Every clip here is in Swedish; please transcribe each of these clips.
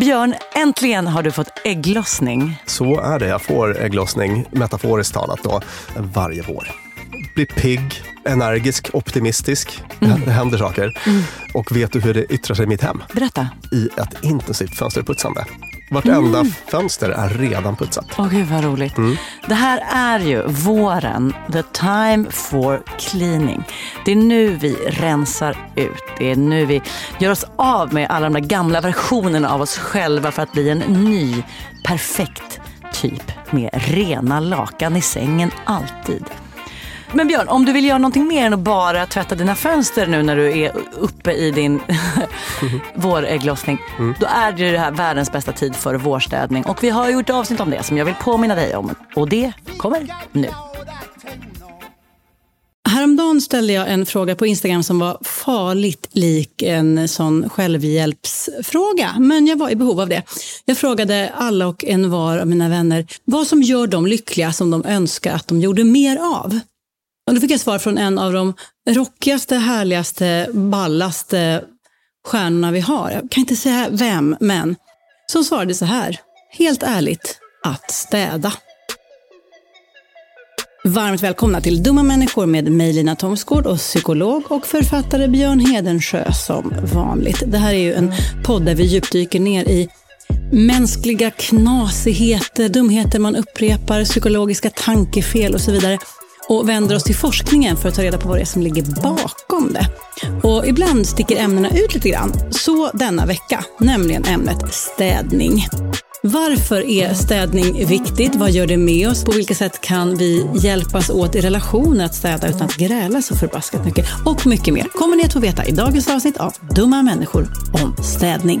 Björn, äntligen har du fått ägglossning. Så är det, jag får ägglossning, metaforiskt talat då, varje vår. Blir pigg, energisk, optimistisk. Mm. Det händer saker. Och vet du hur det yttrar sig i mitt hem? Berätta. I ett intensivt fönsterputsande. Vartenda fönster är redan putsat. Åh gud vad roligt. Det här är ju våren, the time for cleaning. Det är nu vi rensar ut. Det är nu vi gör oss av med alla de där gamla versionerna av oss själva för att bli en ny, perfekt typ med rena lakan i sängen alltid. Men Björn, om du vill göra någonting mer än att bara tvätta dina fönster nu när du är uppe i din vårägglossning. Då är det ju det här världens bästa tid för vårstädning. Och vi har gjort avsnitt om det som jag vill påminna dig om. Och det kommer nu. Häromdagen ställde jag en fråga på Instagram som var farligt lik en sån självhjälpsfråga. Men jag var i behov av det. Jag frågade alla och en var av mina vänner vad som gör dem lyckliga som de önskar att de gjorde mer av. Och då fick jag svar från en av de rockigaste, härligaste, ballaste stjärnorna vi har. Jag kan inte säga vem, men som svarade så här. Helt ärligt, att städa. Varmt välkomna till Dumma människor med mig Lina Thomsgård och psykolog och författare Björn Hedensjö som vanligt. Det här är ju en podd där vi djupdyker ner i mänskliga knasigheter, dumheter man upprepar, psykologiska tankefel och så vidare och vänder oss till forskningen för att ta reda på vad det är som ligger bakom det. Och ibland sticker ämnena ut lite grann. Så denna vecka, nämligen ämnet städning. Varför är städning viktigt? Vad gör det med oss? På vilka sätt kan vi hjälpas åt i relationer att städa utan att gräla så förbaskat mycket? Och mycket mer kommer ni att få veta i dagens avsnitt av Dumma människor om städning.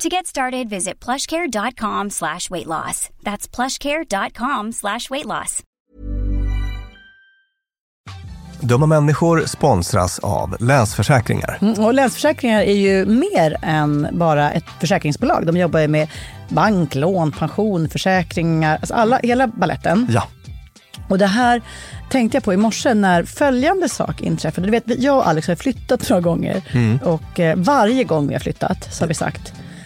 To get started, visit plushcare.com slash weight loss. That's plushcare.com slash weight loss. Dumma människor sponsras av Länsförsäkringar. Mm, Och Länsförsäkringar är ju mer än bara ett försäkringsbolag. De jobbar ju med bank, lån, pension, försäkringar, alltså alla, hela balletten. Ja, Och det här tänkte jag på i morse när följande sak inträffade. Du vet, jag och Alex har flyttat några gånger och eh, varje gång vi har flyttat så har vi sagt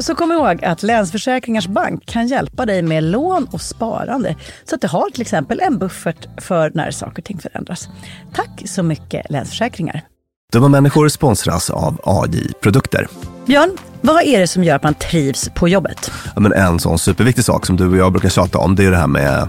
Så kom ihåg att Länsförsäkringars Bank kan hjälpa dig med lån och sparande. Så att du har till exempel en buffert för när saker och ting förändras. Tack så mycket Länsförsäkringar. Dumma människor sponsras av AJ Produkter. Björn, vad är det som gör att man trivs på jobbet? Ja, men en sån superviktig sak som du och jag brukar tjata om, det är det här med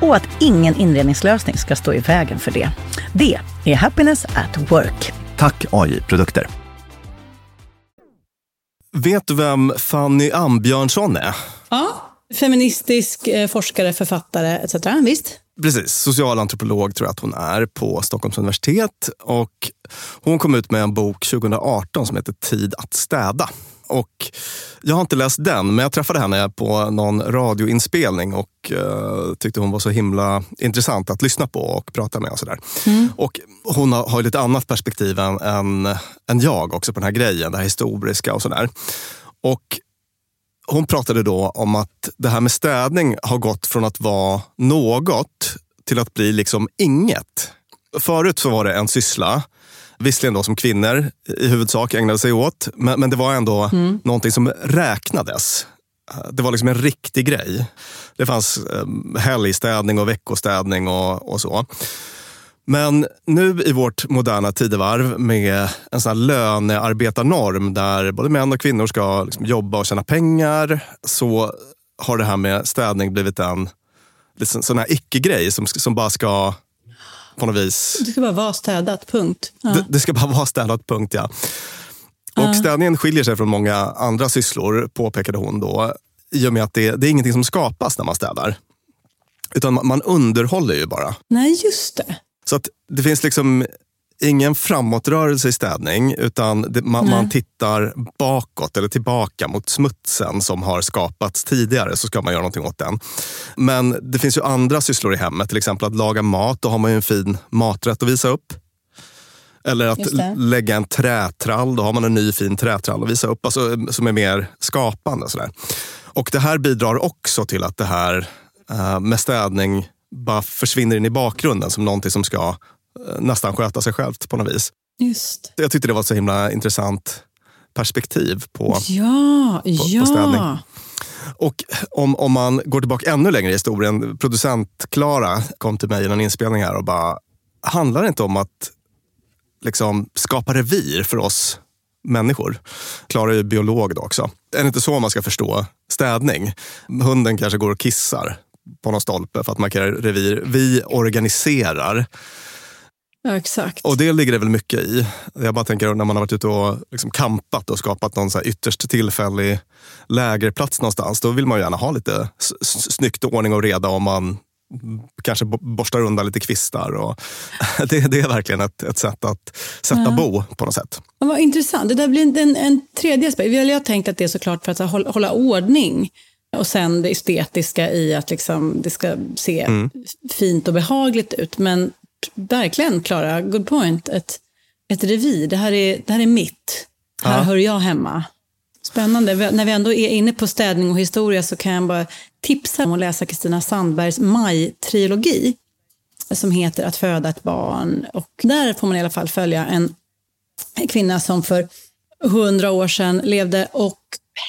och att ingen inredningslösning ska stå i vägen för det. Det är Happiness at Work. Tack AI Produkter. Vet du vem Fanny Ambjörnsson är? Ja, feministisk eh, forskare, författare etc. Visst? Precis, socialantropolog tror jag att hon är på Stockholms universitet. Och hon kom ut med en bok 2018 som heter Tid att städa. Och jag har inte läst den, men jag träffade henne på någon radioinspelning och uh, tyckte hon var så himla intressant att lyssna på och prata med. Och, sådär. Mm. och Hon har, har lite annat perspektiv än, än, än jag också på den här grejen, det här historiska och sådär. Och hon pratade då om att det här med städning har gått från att vara något till att bli liksom inget. Förut så var det en syssla, visserligen då som kvinnor i huvudsak ägnade sig åt, men, men det var ändå mm. någonting som räknades. Det var liksom en riktig grej. Det fanns eh, helgstädning och veckostädning och, och så. Men nu i vårt moderna tidevarv med en sån här lönearbetarnorm där både män och kvinnor ska liksom jobba och tjäna pengar så har det här med städning blivit en liksom, sån här icke-grej som, som bara ska på något vis... Det ska bara vara städat, punkt. Ja. Det, det, ska bara vara städat, punkt ja. Och städningen skiljer sig från många andra sysslor, påpekade hon då, i och med att det, det är ingenting som skapas när man städar. Utan man, man underhåller ju bara. Nej, just det. Så att det finns liksom ingen framåtrörelse i städning utan det, man, man, tittar bakåt eller tillbaka mot smutsen som har skapats tidigare så ska man göra någonting åt den. Men det finns ju andra sysslor i hemmet, till exempel att laga mat. Då har man ju en fin maträtt att visa upp. Eller att lägga en trätrall, då har man en ny fin trätrall att visa upp, alltså, som är mer skapande. Sådär. Och det här bidrar också till att det här uh, med städning bara försvinner in i bakgrunden som någonting som ska eh, nästan sköta sig självt på något vis. Just. Jag tyckte det var ett så himla intressant perspektiv på, ja, på, ja. på städning. Och om, om man går tillbaka ännu längre i historien. Producent Klara kom till mig i en inspelning här och bara, handlar det inte om att liksom skapa revir för oss människor? Klara är ju biolog då också. Är det inte så man ska förstå städning? Hunden kanske går och kissar på någon stolpe för att markera revir. Vi organiserar. Ja, exakt. Och det ligger det väl mycket i. Jag bara tänker när man har varit ute och liksom kampat och skapat någon så ytterst tillfällig lägerplats någonstans. Då vill man gärna ha lite snyggt ordning och reda om man kanske borstar undan lite kvistar. Och det, det är verkligen ett, ett sätt att sätta ja. bo på något sätt. Ja, vad intressant. Det där blir en, en tredje aspekt. Jag har tänkt att det är såklart för att hålla, hålla ordning. Och sen det estetiska i att liksom, det ska se mm. fint och behagligt ut. Men verkligen, Klara, good point. Ett, ett revir. Det här är, det här är mitt. Här ja. hör jag hemma. Spännande. När vi ändå är inne på städning och historia så kan jag bara tipsa om att läsa Kristina Sandbergs Maj-trilogi som heter Att föda ett barn. Och där får man i alla fall följa en kvinna som för hundra år sedan levde och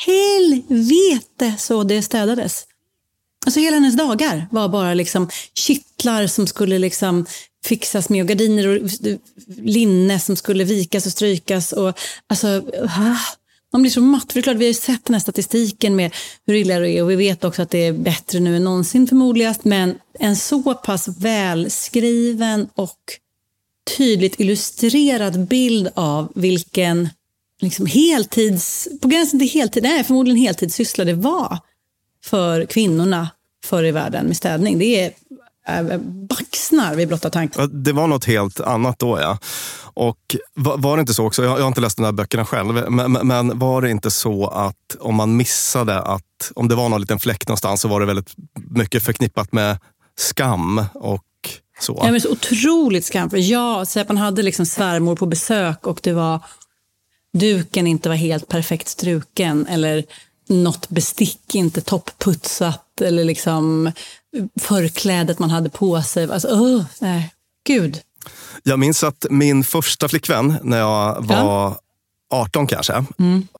helvete så det städades. Alltså hela hennes dagar var bara liksom kittlar som skulle liksom fixas med och gardiner och linne som skulle vikas och strykas. Och, alltså, ah, man blir så matt. För det är klart, vi har ju sett den här statistiken med hur illa det är och vi vet också att det är bättre nu än någonsin förmodligast. Men en så pass välskriven och tydligt illustrerad bild av vilken liksom heltids, på gränsen till heltid, nej förmodligen heltidssyssla det var för kvinnorna förr i världen med städning. Det är baxnar vid blotta tanken. Ja, Det var något helt annat då ja. Och var, det inte så också, jag, har inte läst de där böckerna själv, men, var det inte så att om man missade att, om det var någon liten fläck någonstans så var det väldigt mycket förknippat med skam och så. Ja, men så otroligt skam. För jag, så att man hade liksom svärmor på besök och det var duken inte var helt perfekt struken eller något bestick inte toppputsat eller liksom förklädet man hade på sig. Alltså, oh, nej, gud. Jag minns att min första flickvän, när jag var 18 kanske,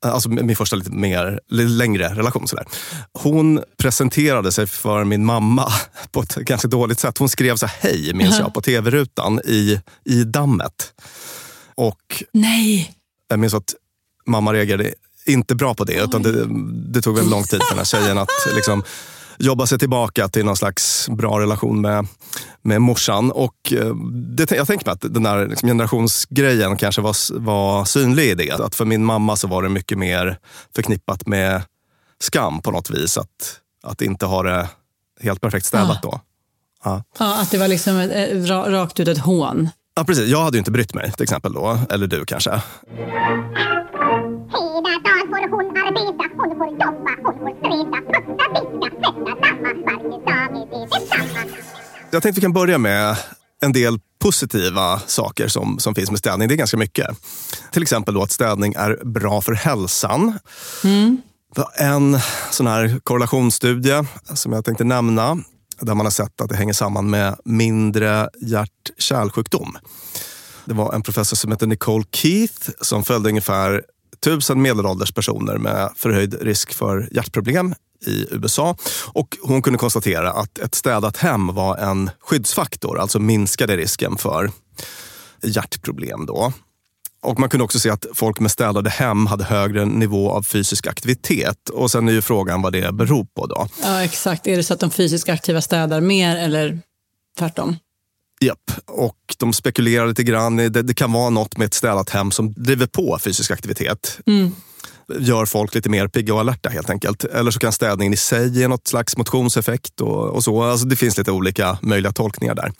alltså min första lite mer, lite längre relation. Sådär. Hon presenterade sig för min mamma på ett ganska dåligt sätt. Hon skrev så här, hej, minns jag, på tv-rutan i, i dammet. Och Nej. jag minns att mamma reagerade inte bra på det. Utan det, det tog väldigt lång tid för den här tjejen att liksom, jobba sig tillbaka till någon slags bra relation med, med morsan. Och eh, det, jag tänker mig att den där liksom generationsgrejen kanske var, var synlig i det. Att för min mamma så var det mycket mer förknippat med skam på något vis. Att, att inte ha det helt perfekt städat då. Ja. Ja, att det var liksom ett, ett, ra- rakt ut ett hån. Ja, precis. Jag hade ju inte brytt mig till exempel då. Eller du kanske. Jobba, hon får streta, putta, diska, tvätta, damma. Varje dag är det detsamma. Jag tänkte vi kan börja med en del positiva saker som, som finns med städning. Det är ganska mycket. Till exempel då att städning är bra för hälsan. Det var En sån här korrelationsstudie som jag tänkte nämna där man har sett att det hänger samman med mindre hjärt-kärlsjukdom. Det var en professor som heter Nicole Keith som följde ungefär tusen medelålders personer med förhöjd risk för hjärtproblem i USA. Och hon kunde konstatera att ett städat hem var en skyddsfaktor, alltså minskade risken för hjärtproblem. Då. Och man kunde också se att folk med städade hem hade högre nivå av fysisk aktivitet. Och sen är ju frågan vad det beror på. då. Ja, exakt. Är det så att de fysiskt aktiva städar mer eller tvärtom? Japp, och de spekulerar lite grann. Det, det kan vara något med ett städat hem som driver på fysisk aktivitet. Gör folk lite mer pigga och alerta helt enkelt. Eller så kan städningen i sig ge något slags motionseffekt. Och, och så. Alltså, det finns lite olika möjliga tolkningar där.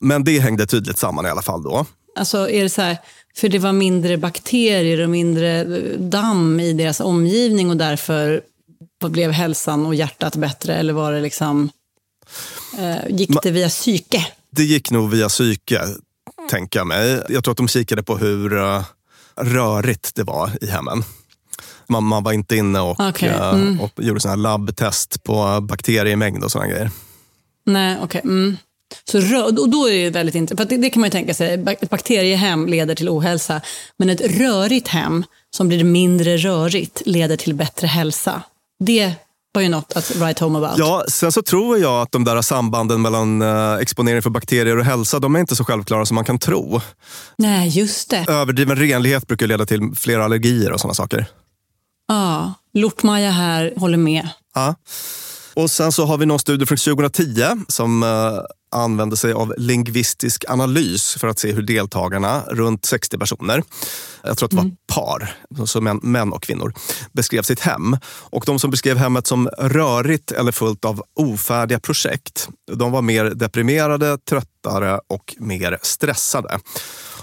Men det hängde tydligt samman i alla fall då. Alltså är det så här, för det var mindre bakterier och mindre eh, damm i deras omgivning och därför blev hälsan och hjärtat bättre? Eller var det liksom, eh, gick det via psyke? Det gick nog via psyke, tänker jag mig. Jag tror att de kikade på hur eh, rörigt det var i hemmen. Man, man var inte inne och, Okej, eh, mm. och gjorde såna här labbtest på bakteriemängd och såna grejer. Nej, okej. Mm. Så rö- och då är det väldigt intressant. Det, det kan man ju tänka sig. Ett bakteriehem leder till ohälsa. Men ett rörigt hem som blir mindre rörigt leder till bättre hälsa. Det var ju något att write home about. Ja, sen så tror jag att de där sambanden mellan eh, exponering för bakterier och hälsa, de är inte så självklara som man kan tro. Nej, just det. Överdriven renlighet brukar leda till fler allergier och sådana saker. Ja, Lort-Maja här håller med. Ja. Och sen så har vi någon studie från 2010 som eh, använde sig av lingvistisk analys för att se hur deltagarna, runt 60 personer, jag tror att det var par, så män, män och kvinnor, beskrev sitt hem. Och de som beskrev hemmet som rörigt eller fullt av ofärdiga projekt, de var mer deprimerade, tröttare och mer stressade.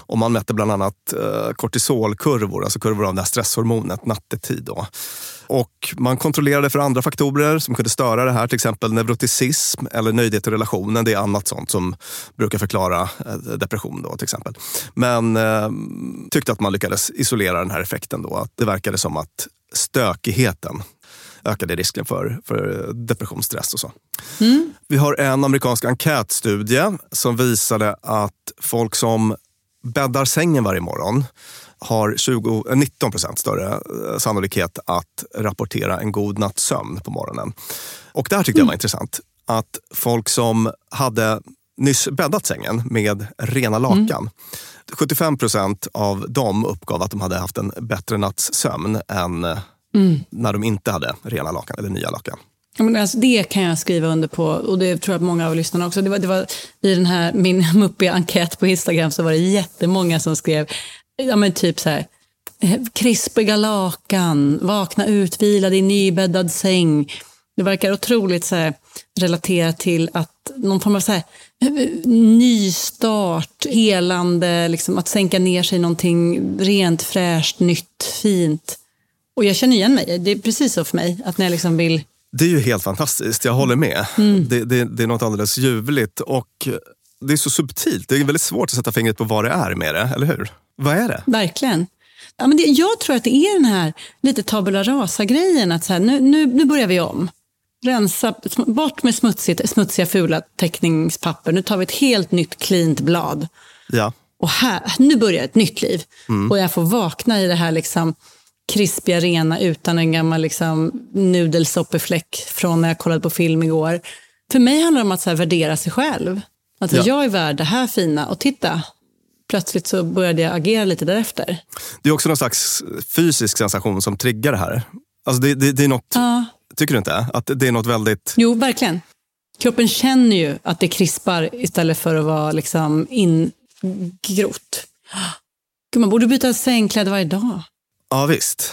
Och man mätte bland annat eh, kortisolkurvor, alltså kurvor av det här stresshormonet nattetid. Då. Och man kontrollerade för andra faktorer som kunde störa det här, till exempel neuroticism eller nöjdhet i relationen. Det är annat sånt som brukar förklara eh, depression då, till exempel. Men eh, tyckte att man lyckades isolera den här effekten då. Att det verkade som att stökigheten ökade risken för, för depression, stress och så. Vi har en amerikansk enkätstudie som visade att folk som bäddar sängen varje morgon har 20, eh, 19 procent större eh, sannolikhet att rapportera en god natts sömn på morgonen. Och det här tyckte jag var intressant. Att folk som hade nyss bäddat sängen med rena lakan. 75 procent av dem uppgav att de hade haft en bättre natts sömn än eh, när de inte hade rena lakan eller nya lakan. Ja, men alltså, det kan jag skriva under på och det tror jag att många av lyssnarna också. Det var, det var I den här min muppiga enkät på Instagram så var det jättemånga som skrev ja, men typ så här. eh, krispiga lakan, vakna utvilad i nybäddad säng. Det verkar otroligt så här, relaterat till att någon form av så här, eh, nystart, helande, liksom, att sänka ner sig i någonting rent, fräscht, nytt, fint. Och jag känner igen mig. Det är precis så för mig. Att när jag liksom vill... Det är ju helt fantastiskt, jag håller med. Mm. Det, det, det är något alldeles ljuvligt och det är så subtilt. Det är väldigt svårt att sätta fingret på vad det är med det, eller hur? Vad är det? Verkligen. Ja, men det, jag tror att det är den här lite tabula rasa-grejen. Att så här, nu, nu, nu börjar vi om. Rensa, bort med smutsigt, smutsiga, fula teckningspapper. Nu tar vi ett helt nytt, cleant blad. Ja. Och här, nu börjar ett nytt liv. Och jag får vakna i det här liksom krispiga, rena utan en gammal liksom, nudelsoppefläck från när jag kollade på film igår. För mig handlar det om att så värdera sig själv. Att Ja. jag är värd det här fina. Och titta, plötsligt så började jag agera lite därefter. Det är också någon slags fysisk sensation som triggar det här. Alltså det, det, det är något, Ja. tycker du inte? Att det är något väldigt... Jo, verkligen. Kroppen känner ju att det krispar istället för att vara liksom ingrott. Gud, man borde byta sängkläder varje dag. Ja, visst.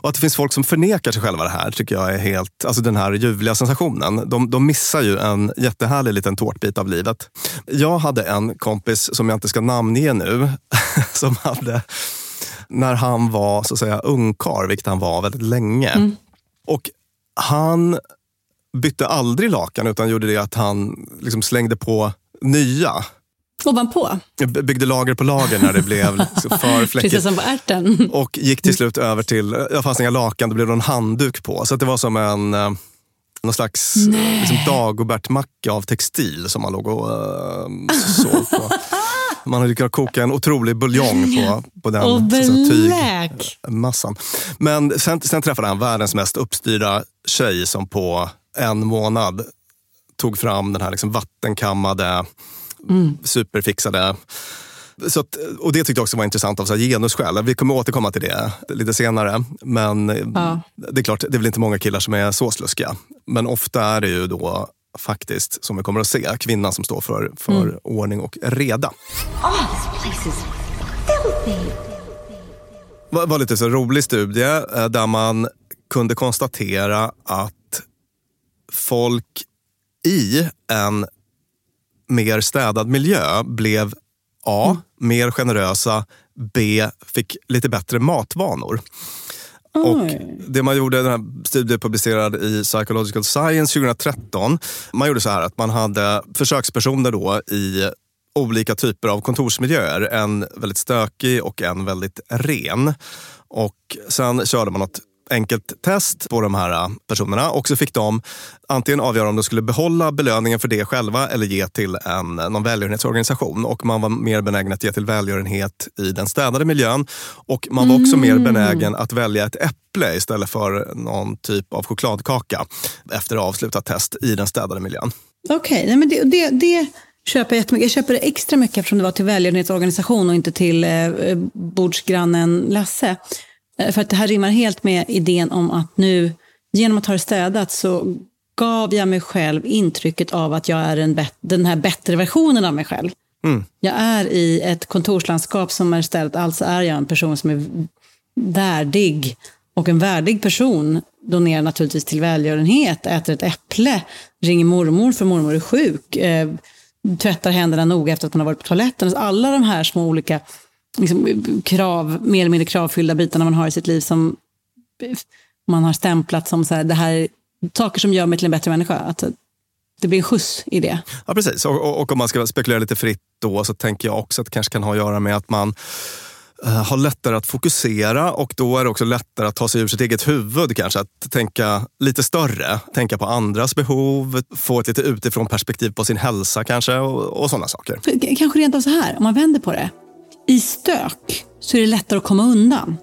Och att det finns folk som förnekar sig själva det här tycker jag är helt... Alltså den här ljuvliga sensationen. De, de missar ju en jättehärlig liten tårtbit av livet. Jag hade en kompis som jag inte ska namnge nu. Som hade, när han var så att säga ungkarl, vilket han var väldigt länge. Och han bytte aldrig lakan utan gjorde det att han liksom slängde på nya. Ovanpå, Byggde lager på lager när det blev för fläckigt. prinsessan på ärten. Och gick till slut över till, det fanns inga lakan, det blev en handduk på. Så det var som en eh, någon slags eh, liksom Dagobert-macka av textil som man låg och uh, sov på. Man hade kunnat koka en otrolig buljong på, på den beläk. tygmassan. Men sen, sen träffade han världens mest uppstyrda tjej som på en månad tog fram den här liksom vattenkammade, superfixade så att, och det tyckte jag också var intressant av så här genusskäl. Vi kommer återkomma till det lite senare. Men Ja. det är klart, det är väl inte många killar som är så sluskiga. Men ofta är det ju då faktiskt, som vi kommer att se, kvinnan som står för, för ordning och reda. Oh, this place is filthy. Det var lite så rolig studie eh, där man kunde konstatera att folk i en mer städad miljö blev A. Mer generösa. B. Fick lite bättre matvanor. Och det man gjorde, den här studien publicerad i Psychological Science 2013. Man gjorde så här att man hade försökspersoner då i olika typer av kontorsmiljöer. En väldigt stökig och en väldigt ren. Och sen körde man något enkelt test på de här äh, personerna och så fick de antingen avgöra om de skulle behålla belöningen för det själva eller ge till en, någon välgörenhetsorganisation. Och man var mer benägen att ge till välgörenhet i den städade miljön. Och man var också mer benägen att välja ett äpple istället för någon typ av chokladkaka efter avslutat test i den städade miljön. Okej, nej, men det, det, det köper jag jättemycket. Jag köper det extra mycket eftersom det var till välgörenhetsorganisation och inte till eh, bordsgrannen Lasse. Eh, För att det här rimmar helt med idén om att nu, genom att ha det städat så gav jag mig själv intrycket av att jag är en den här bättre versionen av mig själv. Jag är i ett kontorslandskap som är städat, alltså är jag en person som är värdig. Och en värdig person donerar naturligtvis till välgörenhet, äter ett äpple, ringer mormor för mormor är sjuk, eh, tvättar händerna noga efter att man har varit på toaletten. Alla de här små olika liksom, krav, mer eller mindre kravfyllda bitarna man har i sitt liv som man har stämplat som så här, det här är saker som gör mig till en bättre människa. Att det blir en skjuts i det. Ja, precis. Och, och, och om man ska spekulera lite fritt då så tänker jag också att det kanske kan ha att göra med att man eh, har lättare att fokusera och då är det också lättare att ta sig ur sitt eget huvud kanske. Att tänka lite större, tänka på andras behov, få ett lite utifrån perspektiv på sin hälsa kanske och, och sådana saker. Kanske rent av så här, om man vänder på det. I stök så är det lättare att komma undan.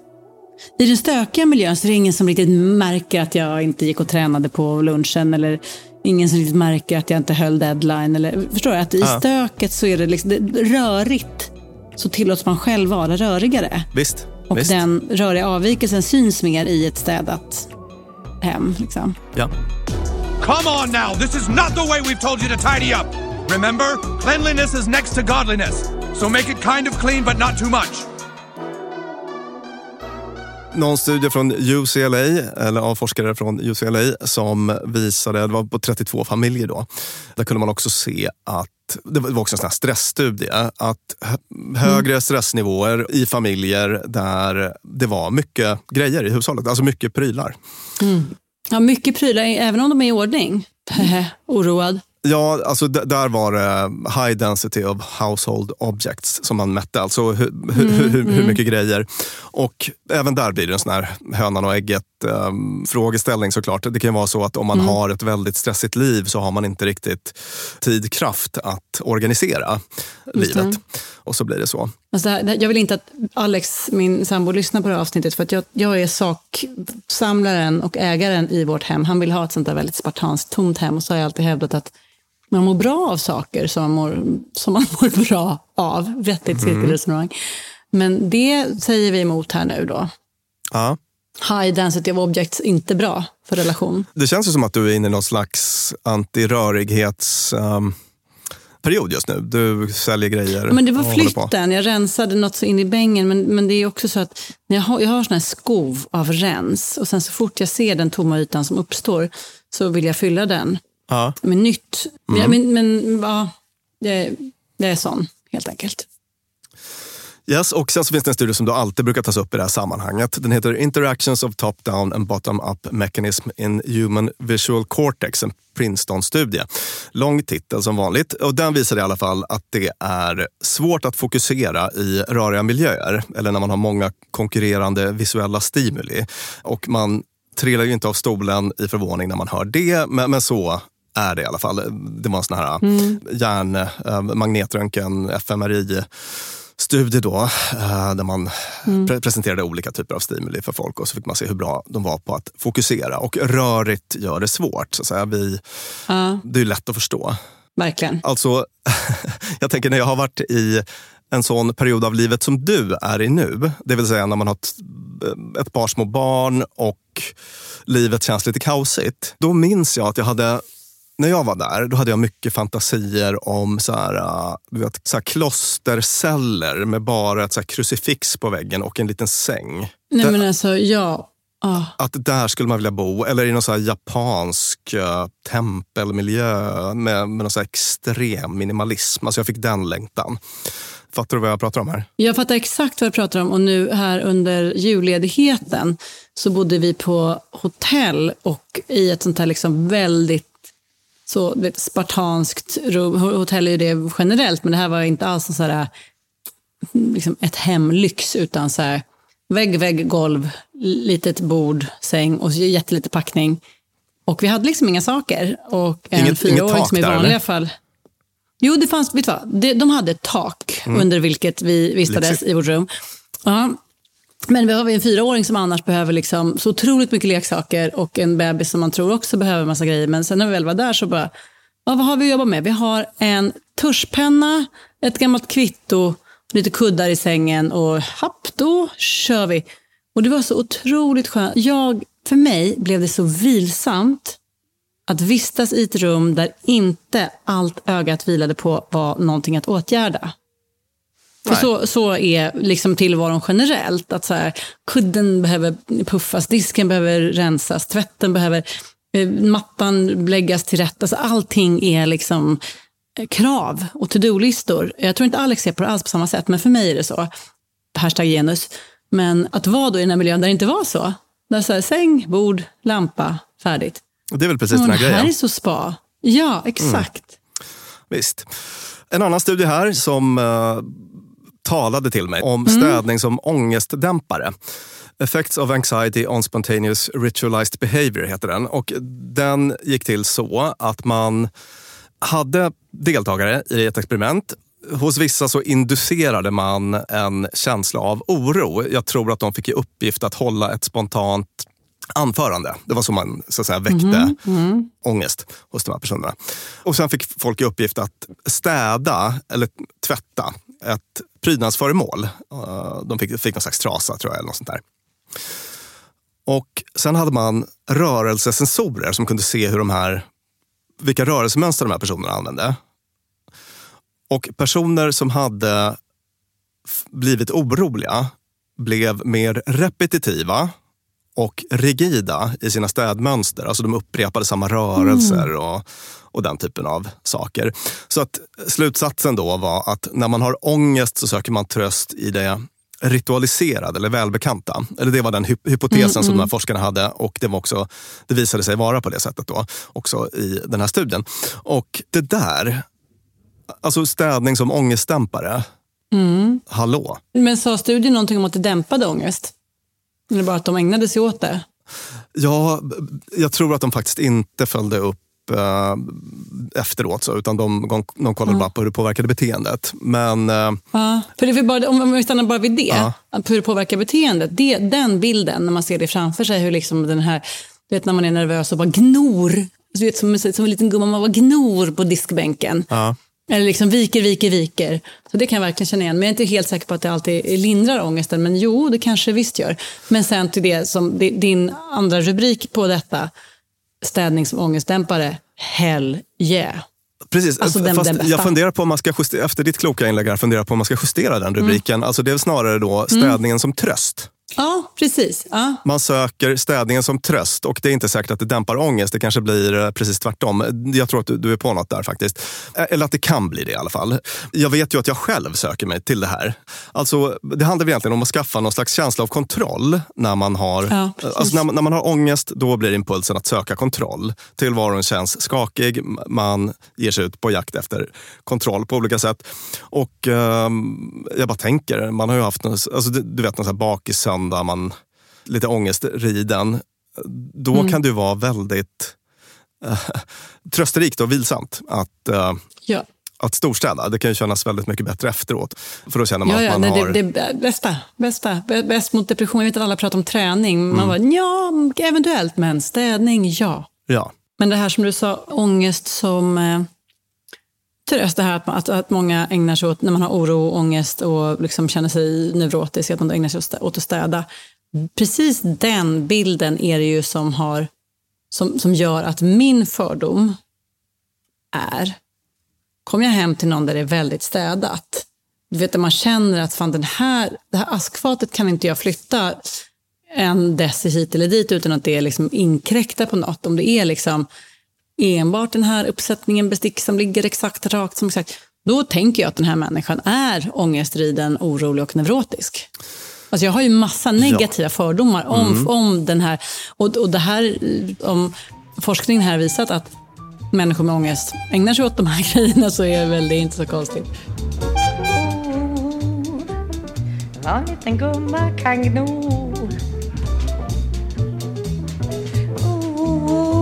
I den stökiga miljön så är det ingen som riktigt märker att jag inte gick och tränade på lunchen eller ingen som riktigt märker att jag inte höll deadline. Eller, förstår du? Att I Ja. stöket så är det, liksom, det rörigt. Så tillåts man själv vara rörigare. Visst. Och visst. den röriga avvikelsen syns mer i ett städat hem. Liksom. Ja. Come on now, this is not the way we've told you to tidy up. Remember, cleanliness is next to godliness. So make it kind of clean, but not too much. någon studie från UCLA, eller av forskare från UCLA, som visade, det var på 32 familjer då, där kunde man också se att det var också en sån här stressstudie, att hö- högre stressnivåer i familjer där det var mycket grejer i hushållet, alltså mycket prylar. Ja, mycket prylar, även om de är i ordning. Oroad. Ja, alltså där var det high density of household objects som man mätte. Alltså hur, hur, hur, hur mycket grejer. Och även där blir det en sån här hönan och ägget um, frågeställning såklart. Det kan vara så att om man har ett väldigt stressigt liv så har man inte riktigt tid, kraft att organisera livet. Och så blir det så. Alltså det här, jag vill inte att Alex, min sambo, lyssnar på det här avsnittet för att jag, jag är saksamlaren och ägaren i vårt hem. Han vill ha ett sånt där väldigt spartanskt tomt hem och så har jag alltid hävdat att man mår bra av saker som man mår, som man mår bra av. Vettigt cirkelresonemang. Men det säger vi emot här nu då. Ja. High density of objects, inte bra för relation. Det känns ju som att du är inne i någon slags antirörighets... Um, period just nu. Du säljer grejer. Ja, men det var flytten, jag rensade något så in i bängen. Men, men det är också så att när jag har, jag har sån här skov av rens och sen så fort jag ser den tomma ytan som uppstår så vill jag fylla den Ja. med nytt. Men, ja, men, men ja, det, det är sån helt enkelt. Yes, och sen så finns det en studie som då alltid brukar tas upp i det här sammanhanget. Den heter Interactions of Top-Down and Bottom-Up Mechanism in Human Visual Cortex, en Princeton-studie. Lång titel som vanligt. Och den visar i alla fall att det är svårt att fokusera i röriga miljöer eller när man har många konkurrerande visuella stimuli. Och man trillar ju inte av stolen i förvåning när man hör det, men, men så är det i alla fall. Det var en sån här hjärn, eh, magnetröntgen, fMRI studie då, eh, där man pre- presenterade olika typer av stimuli för folk och så fick man se hur bra de var på att fokusera. Och rörigt gör det svårt. Så att säga. Vi, Ja, det är lätt att förstå. verkligen. Alltså, jag tänker när jag har varit i en sån period av livet som du är i nu, det vill säga när man har ett, ett par små barn och livet känns lite kaosigt. Då minns jag att jag hade när jag var där, då hade jag mycket fantasier om så här, du vet, så här klosterceller med bara ett så krucifix på väggen och en liten säng. Nej men alltså, ja. Ah. att där skulle man vilja bo. Eller i någon så japansk uh, tempelmiljö med, med någon så extrem minimalism. Alltså jag fick den längtan. Fattar du vad jag pratar om här? Jag fattar exakt vad jag pratar om och nu här under julledigheten så bodde vi på hotell och i ett sånt här liksom väldigt så, vet, spartanskt rum. Hotell är ju det generellt men det här var inte alls en så här, liksom ett hemlyx utan så här vägg, vägg, golv, litet bord, säng och jättelite packning. Och vi hade liksom inga saker. Och en Inget- fyraåring som i där, vanliga eller? fall Jo, det fanns, vet du vad? De hade ett tak Mm. under vilket vi vistades Lyxigt. i vårt rum. Ja. Men vi har en fyraåring som annars behöver liksom så otroligt mycket leksaker och en bebis som man tror också behöver massa grejer. Men sen när vi väl var där så bara, ja, vad har vi att jobba med? Vi har en tuschpenna, ett gammalt kvitto, lite kuddar i sängen och happ, då kör vi. Och det var så otroligt skönt. Jag, för mig blev det så vilsamt att vistas i ett rum där inte allt ögat vilade på var någonting att åtgärda. För så, så är liksom tillvaron generellt. Att så här, kudden behöver puffas, disken behöver rensas, tvätten behöver, eh, mattan läggas till rätta. Alltså allting är liksom eh, krav och to-do-listor. Jag tror inte Alex ser på det alls på samma sätt, men för mig är det så. Hashtag genus. Men att vara då i den här miljön där det inte var så. Där så här, säng, bord, lampa, färdigt. Det är väl precis Ja, den men här här grejen. är så spa. Ja, exakt. Visst. En annan studie här som eh, talade till mig om Mm. städning som ångestdämpare. Effects of anxiety on spontaneous ritualized behavior heter den. Och den gick till så att man hade deltagare i ett experiment. Hos vissa så inducerade man en känsla av oro. Jag tror att de fick i uppgift att hålla ett spontant anförande. Det var så man så att säga, väckte ångest hos de här personerna. Och sen fick folk i uppgift att städa eller tvätta ett prydnadsföremål. Eh, De fick, fick någon slags trasa tror jag, eller något sånt där. Och sen hade man rörelsesensorer som kunde se hur de här, vilka rörelsemönster de här personerna använde. Och personer som hade blivit oroliga blev mer repetitiva och rigida i sina städmönster. Alltså de upprepade samma rörelser Mm. och, och den typen av saker. Så att slutsatsen då var att när man har ångest så söker man tröst i det ritualiserade eller välbekanta. Eller det var den hy- hypotesen Mm, som mm. de här forskarna hade och det, var också, det visade sig vara på det sättet då, också i den här studien. Och det där, alltså städning som ångestdämpare, Mm. hallå? Men sa studien någonting om att det dämpade ångest? Eller bara att de ägnade sig åt det? Ja, jag tror att de faktiskt inte följde upp eh, efteråt, så, utan de, de, de kollade Mm. bara på hur det påverkade beteendet. Men eh, Ja, för det bara, om vi stannar bara vid det, Ja. hur det påverkar beteendet. Det, den bilden, när man ser det framför sig, hur liksom den här, du vet när man är nervös och bara gnor, du vet, som, som en liten gumma, man bara gnor på diskbänken. ja, Eller liksom viker, viker, viker. Så det kan jag verkligen känna igen. Men jag är inte helt säker på att det alltid lindrar ångesten. Men jo, det kanske visst gör. Men sen till det som di- din andra rubrik på detta, städning som ångestdämpare, hell yeah. precis. Alltså den- Fast den jag funderar på om man ska justera, efter ditt kloka inlägg här, funderar på om man ska justera den Mm. rubriken. Alltså det är snarare då städningen som tröst. Ja, precis. Ja. Man söker städningen som tröst och det är inte säkert att det dämpar ångest. Det kanske blir eh, precis tvärtom. Jag tror att du, är på något där faktiskt. Eh, Eller att det kan bli det i alla fall. Jag vet ju att jag själv söker mig till det här. Alltså, det handlar egentligen om att skaffa någon slags känsla av kontroll när man har, Ja, precis. alltså när, man- när man har ångest. Då blir impulsen att söka kontroll. Tillvaron känns skakig. Man ger sig ut på jakt efter kontroll på olika sätt. Och ehm, jag bara tänker, man har ju haft alltså, du, vet, någon sån bakissöndag, man lite ångestriden. Då Mm. kan det vara väldigt eh, trösterikt och vilsamt att, eh, Ja. att storstäda. Det kan ju kännas väldigt mycket bättre efteråt. För då känner man Ja, att ja, man nej, har... det, det bästa, bästa, bä- bäst mot depression. Jag vet att alla pratar om träning. Man bara, ja, eventuellt, men städning, ja. Ja. Men det här som du sa, ångest som eh. Det här att, att, att många ägnar sig åt, när man har oro och ångest och liksom känner sig neurotisk, att man ägnar sig åt åt att städa. Precis den bilden är det ju som, har, som, som gör att min fördom är, kommer jag hem till någon där det är väldigt städat, du vet, där man känner att fan, den här, det här askfatet kan inte jag flytta en deci hit eller dit utan att det är liksom inkräktar på något. Om det är liksom enbart den här uppsättningen bestick som ligger exakt rakt som exakt, då tänker jag att den här människan är ångestriden, orolig och neurotisk. Alltså jag har ju massa negativa fördomar om, Mm. om den här. Och, och det här, om forskningen här visat att människor med ångest ägnar sig åt de här grejerna så är väl det inte så konstigt. Vad en liten gumma kan gno oh,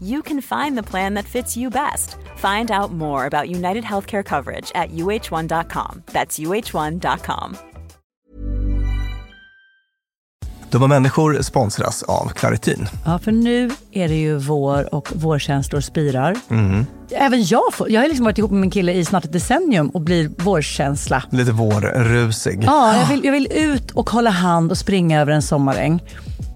you can find the plan that fits you best. Find out more about United Healthcare coverage at uh1.com. That's uh1.com. Dumma människor sponsras av Claritin. Ja, för nu är det ju vår och vårkänslor spirar. Mm. Även jag får, jag har liksom varit ihop med min kille i snart ett decennium och blir vårkänsla. Lite vårrusig. Ja, jag vill, jag vill ut och hålla hand och springa över en sommaräng.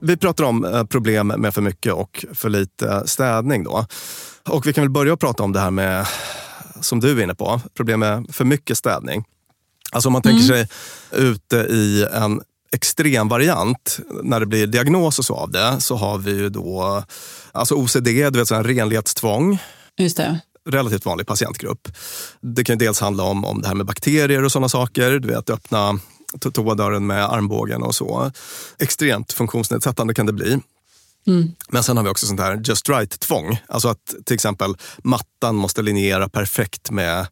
Vi pratar om eh, problem med för mycket och för lite städning. Då. Och vi kan väl börja prata om det här med, som du är inne på, problem med för mycket städning. Alltså om man tänker sig ute i en extrem variant, när det blir diagnos och så av det, så har vi ju då alltså OCD, du vet, så här renlighetstvång. Just det. Relativt vanlig patientgrupp. Det kan ju dels handla om, om det här med bakterier och sådana saker. Du vet, öppna toadörren med armbågen och så. Extremt funktionsnedsättande kan det bli. Mm. Men sen har vi också sånt här just right-tvång. Alltså att till exempel mattan måste linjera perfekt med,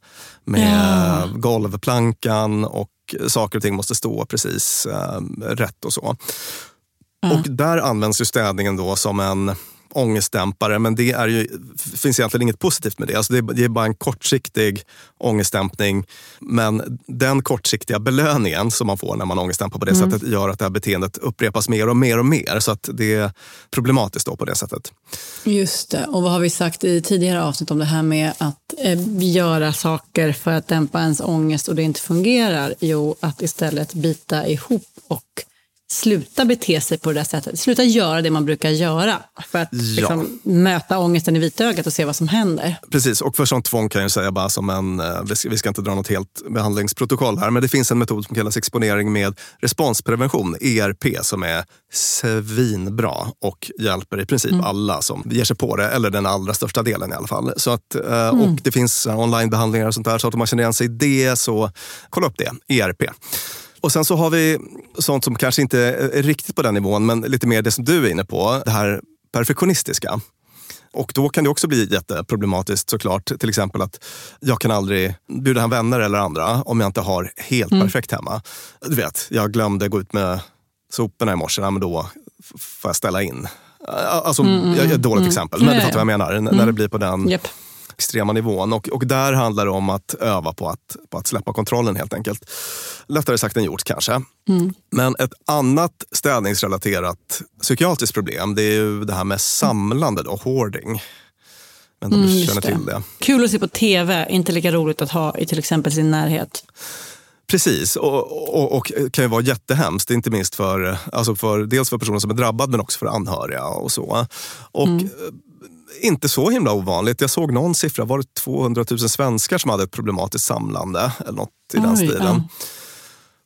med Ja. golvplankan och saker och ting måste stå precis eh, rätt och så. Och där används ju städningen då som en ångestdämpare, men det är ju, finns egentligen inget positivt med det. Alltså det, är, det är bara en kortsiktig ångestdämpning. Men den kortsiktiga belöningen som man får när man ångestdämpar på det Mm. sättet gör att det här beteendet upprepas mer och mer och mer. Så att det är problematiskt då på det sättet. Just det. Och vad har vi sagt i tidigare avsnitt om det här med att eh, göra saker för att dämpa ens ångest och det inte fungerar? Jo, att istället bita ihop och sluta bete sig på det där sättet. Sluta göra det man brukar göra för att liksom, möta ångesten i vitögat och se vad som händer. Precis, och för sånt tvång kan jag säga bara som en, eh, vi ska, vi ska inte dra något helt behandlingsprotokoll här, men det finns en metod som kallas exponering med responsprevention, ERP, som är svinbra och hjälper i princip alla som ger sig på det, eller den allra största delen i alla fall. Så att, eh, Mm. Och det finns eh, onlinebehandlingar och sånt där, så att om man känner igen sig i det så kolla upp det, ERP. Och sen så har vi sånt som kanske inte är riktigt på den nivån, men lite mer det som du är inne på, det här perfektionistiska. Och då kan det också bli jätteproblematiskt såklart. Till exempel att jag kan aldrig bjuda hem vänner eller andra om jag inte har helt Mm. perfekt hemma. Du vet, jag glömde gå ut med soporna i morse, ja, men då får jag ställa in. Alltså, Mm, mm, ett dåligt mm. exempel, men du fattar vad jag menar. När Mm. det blir på den Japp. Extrema nivån. Och, och där handlar det om att öva på att, på att släppa kontrollen helt enkelt. Lättare sagt än gjort kanske. Mm. Men ett annat städningsrelaterat psykiatriskt problem det är ju det här med samlande och hoarding. Men om Mm, känner till det. Kul att se på tv, inte lika roligt att ha i till exempel sin närhet. Precis, och, och, och kan ju vara jättehemskt. Inte minst för, alltså för, dels för personer som är drabbade men också för anhöriga och så. Och Mm. Inte så himla ovanligt. Jag såg någon siffra, var det 200 000 svenskar som hade ett problematiskt samlande eller något i den Oj, stilen. ja.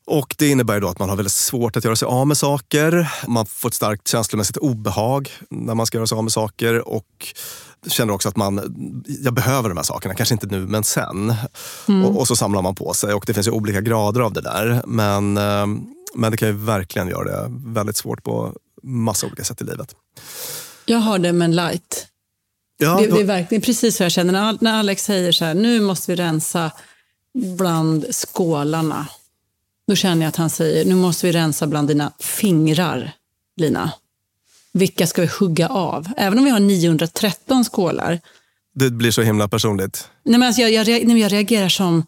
Och Det innebär då att man har väldigt svårt att göra sig av med saker. Man får ett starkt känslomässigt obehag när man ska göra sig av med saker. Och känner också att man, jag behöver de här sakerna, kanske inte nu men sen. Mm. Och, och så samlar man på sig. Och Det finns ju olika grader av det där. Men, eh, men det kan ju verkligen göra det väldigt svårt på massa olika sätt i livet. Jag har det men light. Ja, det, det är verkligen precis så jag känner när, Alex säger så här, nu måste vi rensa bland skålarna. Då känner jag att han säger, nu måste vi rensa bland dina fingrar, Lina. Vilka ska vi hugga av? Även om vi har 913 skålar. det blir så himla personligt. Nej, men alltså jag, jag, nej, jag reagerar som,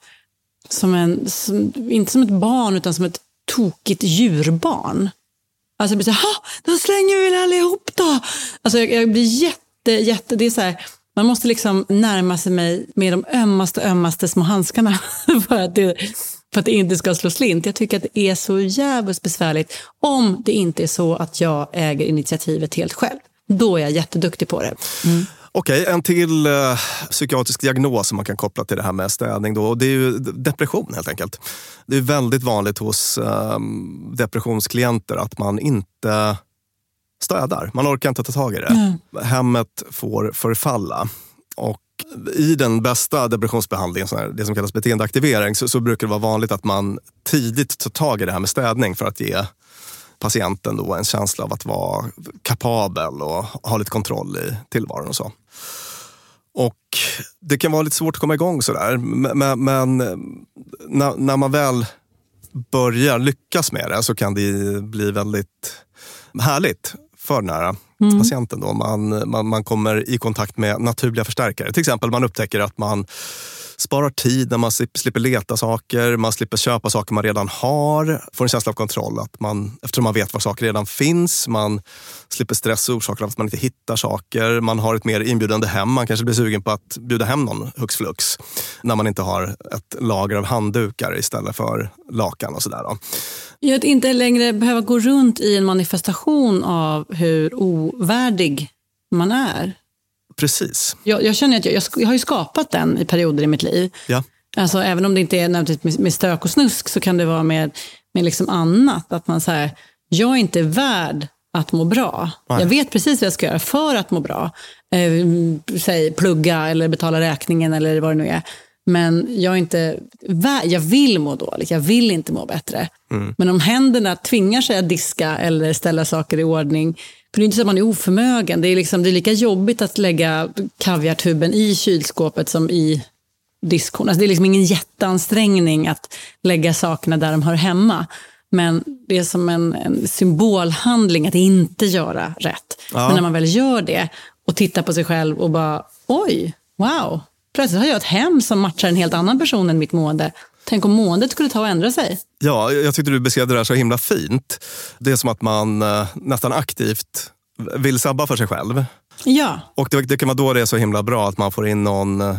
som en, som, inte som ett barn utan som ett tokigt djurbarn. Alltså jag blir så här, "Ha, då slänger vi väl allihop då. Alltså jag, jag blir jätte, jätte, det är så här, man måste liksom närma sig mig med de ömmaste, ömmaste små handskarna för att, det, för att det inte ska slå slint. Jag tycker att det är så jävligt besvärligt om det inte är så att jag äger initiativet helt själv. Då är jag jätteduktig på det. Mm. Okej, en till eh, psykiatrisk diagnos som man kan koppla till det här med städning. Då, och det är ju depression helt enkelt. Det är väldigt vanligt hos eh, depressionsklienter att man inte städar. Man orkar inte ta tag i det. Hemmet får förfalla. Och i den bästa depressionsbehandlingen, det som kallas beteendeaktivering, så, så brukar det vara vanligt att man tidigt tar tag i det här med städning för att ge patienten då en känsla av att vara kapabel och ha lite kontroll i tillvaron och så. Och det kan vara lite svårt att komma igång sådär. Men- men när, när man väl börjar lyckas med det så kan det bli väldigt härligt för här Mm. patienten. Då. Man, man, man kommer i kontakt med naturliga förstärkare. Till exempel man upptäcker att man sparar tid när man slipper leta saker, man slipper köpa saker man redan har, får en känsla av kontroll att man, eftersom man vet var saker redan finns, man slipper stress orsakad av att man inte hittar saker, man har ett mer inbjudande hem, man kanske blir sugen på att bjuda hem någon hux flux när man inte har ett lager av handdukar istället för lakan och sådär. Ja, att inte längre behöva gå runt i en manifestation av hur ovärdig man är. Precis. Jag, jag känner att jag, jag, jag har ju skapat den i perioder i mitt liv. Ja. Alltså, även om det inte är nödvändigtvis med, med stök och snusk så kan det vara med, med liksom annat. Att man säger, jag är inte värd att må bra. Nej. Jag vet precis vad jag ska göra för att må bra. Eh, säg plugga eller betala räkningen eller vad det nu är. Men jag är inte värd, jag vill må dåligt, jag vill inte må bättre. Mm. Men om händerna tvingar sig att diska eller ställa saker i ordning, för det är inte så att man är oförmögen. Det är, liksom, det är lika jobbigt att lägga kaviartuben i kylskåpet som i diskhon. Alltså det är liksom ingen jätteansträngning att lägga sakerna där de hör hemma. Men det är som en, en symbolhandling att inte göra rätt. Ja. Men när man väl gör det och tittar på sig själv och bara, oj, wow. Plötsligt har jag ett hem som matchar en helt annan person än mitt mående. Tänk om måendet skulle ta och ändra sig. Ja, jag tyckte du beskrev det där så himla fint. Det är som att man eh, nästan aktivt vill sabba för sig själv. Ja, Och det, det kan vara då det är så himla bra att man får in någon eh,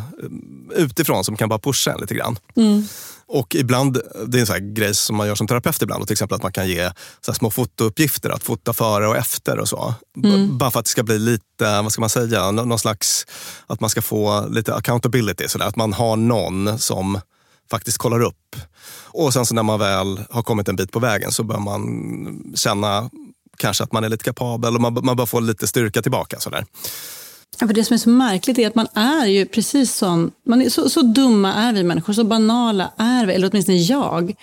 utifrån som kan bara pusha en lite grann. mm. Och ibland, det är en sån grej som man gör som terapeut ibland, till exempel att man kan ge så små fotouppgifter, att fota före och efter och så. Mm. Bara för att det ska bli lite, vad ska man säga, Nå- någon slags, att man ska få lite accountability, så där, att man har någon som faktiskt kollar upp. Och sen så när man väl har kommit en bit på vägen så bör man känna kanske att man är lite kapabel och man, man bör få lite styrka tillbaka. Så där. Ja, för det som är så märkligt är att man är ju precis som... Man är, så, så dumma är vi människor, så banala är vi, eller åtminstone jag.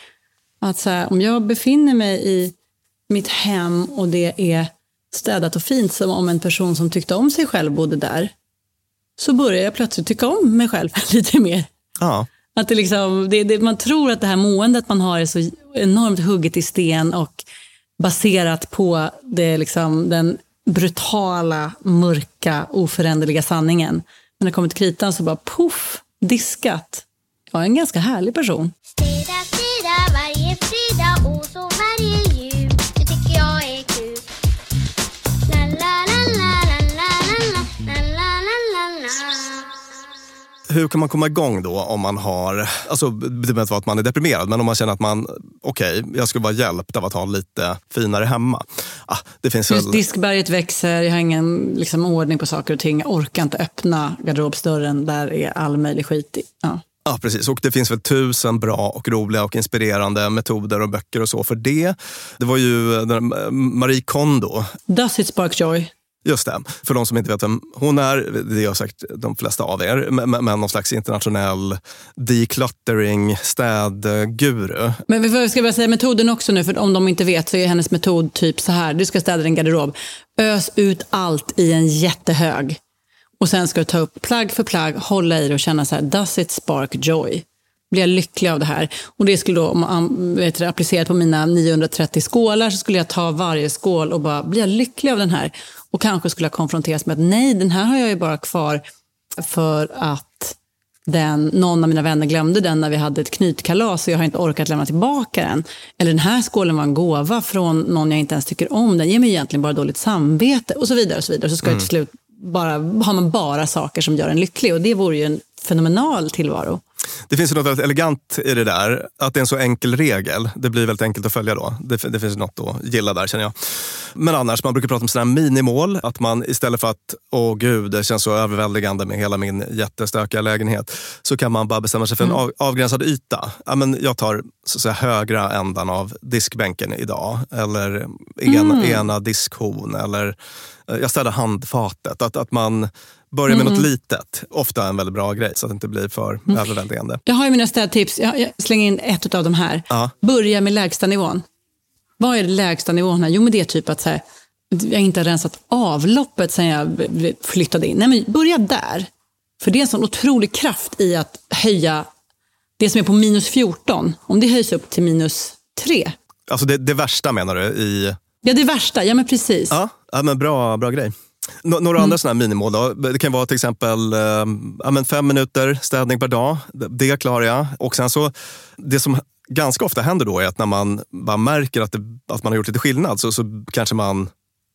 Att så här, om jag befinner mig i mitt hem och det är städat och fint som om en person som tyckte om sig själv bodde där, så börjar jag plötsligt tycka om mig själv lite mer. Ja. Att det liksom, det, det, man tror att det här måendet man har är så enormt hugget i sten och baserat på det, liksom, den brutala, mörka, oföränderliga sanningen. Men när det kommer till kritan så bara poff, diskat. Jag är en ganska härlig person. Fredag, fredag, varje fredag och så Hur kan man komma igång då om man har, alltså det behöver inte vara att man är deprimerad, men om man känner att man, okej, jag skulle vara hjälpt av att ha lite finare hemma. Ah, det finns Just väl... diskberget växer, jag har ingen liksom, ordning på saker och ting. Jag orkar inte öppna garderobsdörren, där är all möjlig skit i. Ja. Ja, precis. Och det finns väl tusen bra och roliga och inspirerande metoder och böcker och så för det. Det var ju Marie Kondo, Does it spark joy? Just det. För de som inte vet vem hon är, det har säkert de flesta av er, men, men någon slags internationell decluttering, städguru. Men vi ska bara säga metoden också nu, för om de inte vet så är hennes metod typ så här. Du ska städa din garderob. Ös ut allt i en jättehög. Och sen ska du ta upp plagg för plagg, hålla i det och känna så här, does it spark joy? Blir jag lycklig av det här? Och det skulle då, om vet applicerat på mina 930 skålar, så skulle jag ta varje skål och bara, blir jag lycklig av den här? Och kanske skulle jag konfronteras med att nej, den här har jag ju bara kvar för att den, någon av mina vänner glömde den när vi hade ett knytkalas och jag har inte orkat lämna tillbaka den. Eller den här skålen var en gåva från någon jag inte ens tycker om. Den ger mig egentligen bara dåligt samvete och så vidare. Och så vidare. Så ska jag till slut bara, har man bara saker som gör en lycklig och det vore ju en fenomenal tillvaro. Det finns ju något väldigt elegant i det där, att det är en så enkel regel. Det blir väldigt enkelt att följa då. Det, det finns något att gilla där känner jag. Men annars, man brukar prata om sådana här minimål. Att man istället för att, åh gud, det känns så överväldigande med hela min jättestökiga lägenhet. Så kan man bara bestämma sig för en av, avgränsad yta. Ja, men jag tar så att säga, högra ändan av diskbänken idag. Eller ena, ena diskhon. Eller eh, jag städar handfatet. Att, att man börjar med något litet. Ofta en väldigt bra grej så att det inte blir för överväldigande. Jag har ju mina städtips. Jag, jag slänger in ett av de här. Ja. Börja med lägsta nivån. Vad är det lägsta nivån här? Jo, men det är typ att så här, jag inte har rensat avloppet sen jag flyttade in. Nej, men börja där. För det är en sån otrolig kraft i att höja det som är på minus 14. Om det höjs upp till minus 3. Alltså det, det värsta menar du? i... Ja, det värsta. Ja, men precis. Ja, ja men bra, bra grej. Nå- några Mm. andra sådana här minimål då. Det kan vara till exempel eh, ja, men fem minuter städning per dag. Det- Det klarar jag. Och sen så, det som ganska ofta händer då är att när man bara märker att, det, att man har gjort lite skillnad så, så kanske man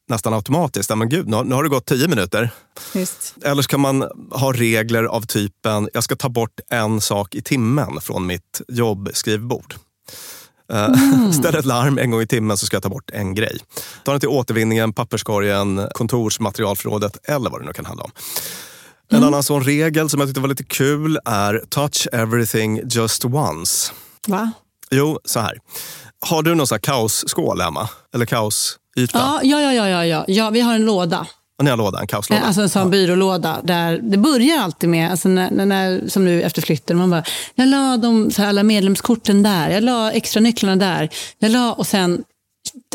nästan automatiskt, men gud, nu har, nu har det gått tio minuter. Just. Eller så kan man ha regler av typen, jag ska ta bort en sak i timmen från mitt jobbskrivbord. Eh, Ställ ett larm en gång i timmen så ska jag ta bort en grej. Ta den till återvinningen, papperskorgen, kontorsmaterialförrådet eller vad det nu kan handla om. En annan sån regel som jag tyckte var lite kul är touch everything just once. Va? Jo, så här. Har du någon sån här kaosskål hemma? Eller kaosyta? Ja, ja, ja, ja, ja, ja. ja. Vi har en låda. Ni har låda, en kaoslåda? Alltså en sån byrålåda. Där det börjar alltid med, alltså när, när- som nu efter flytten, man bara, jag la de, här, alla medlemskorten där, jag la extra nycklarna där. Jag la, och sen,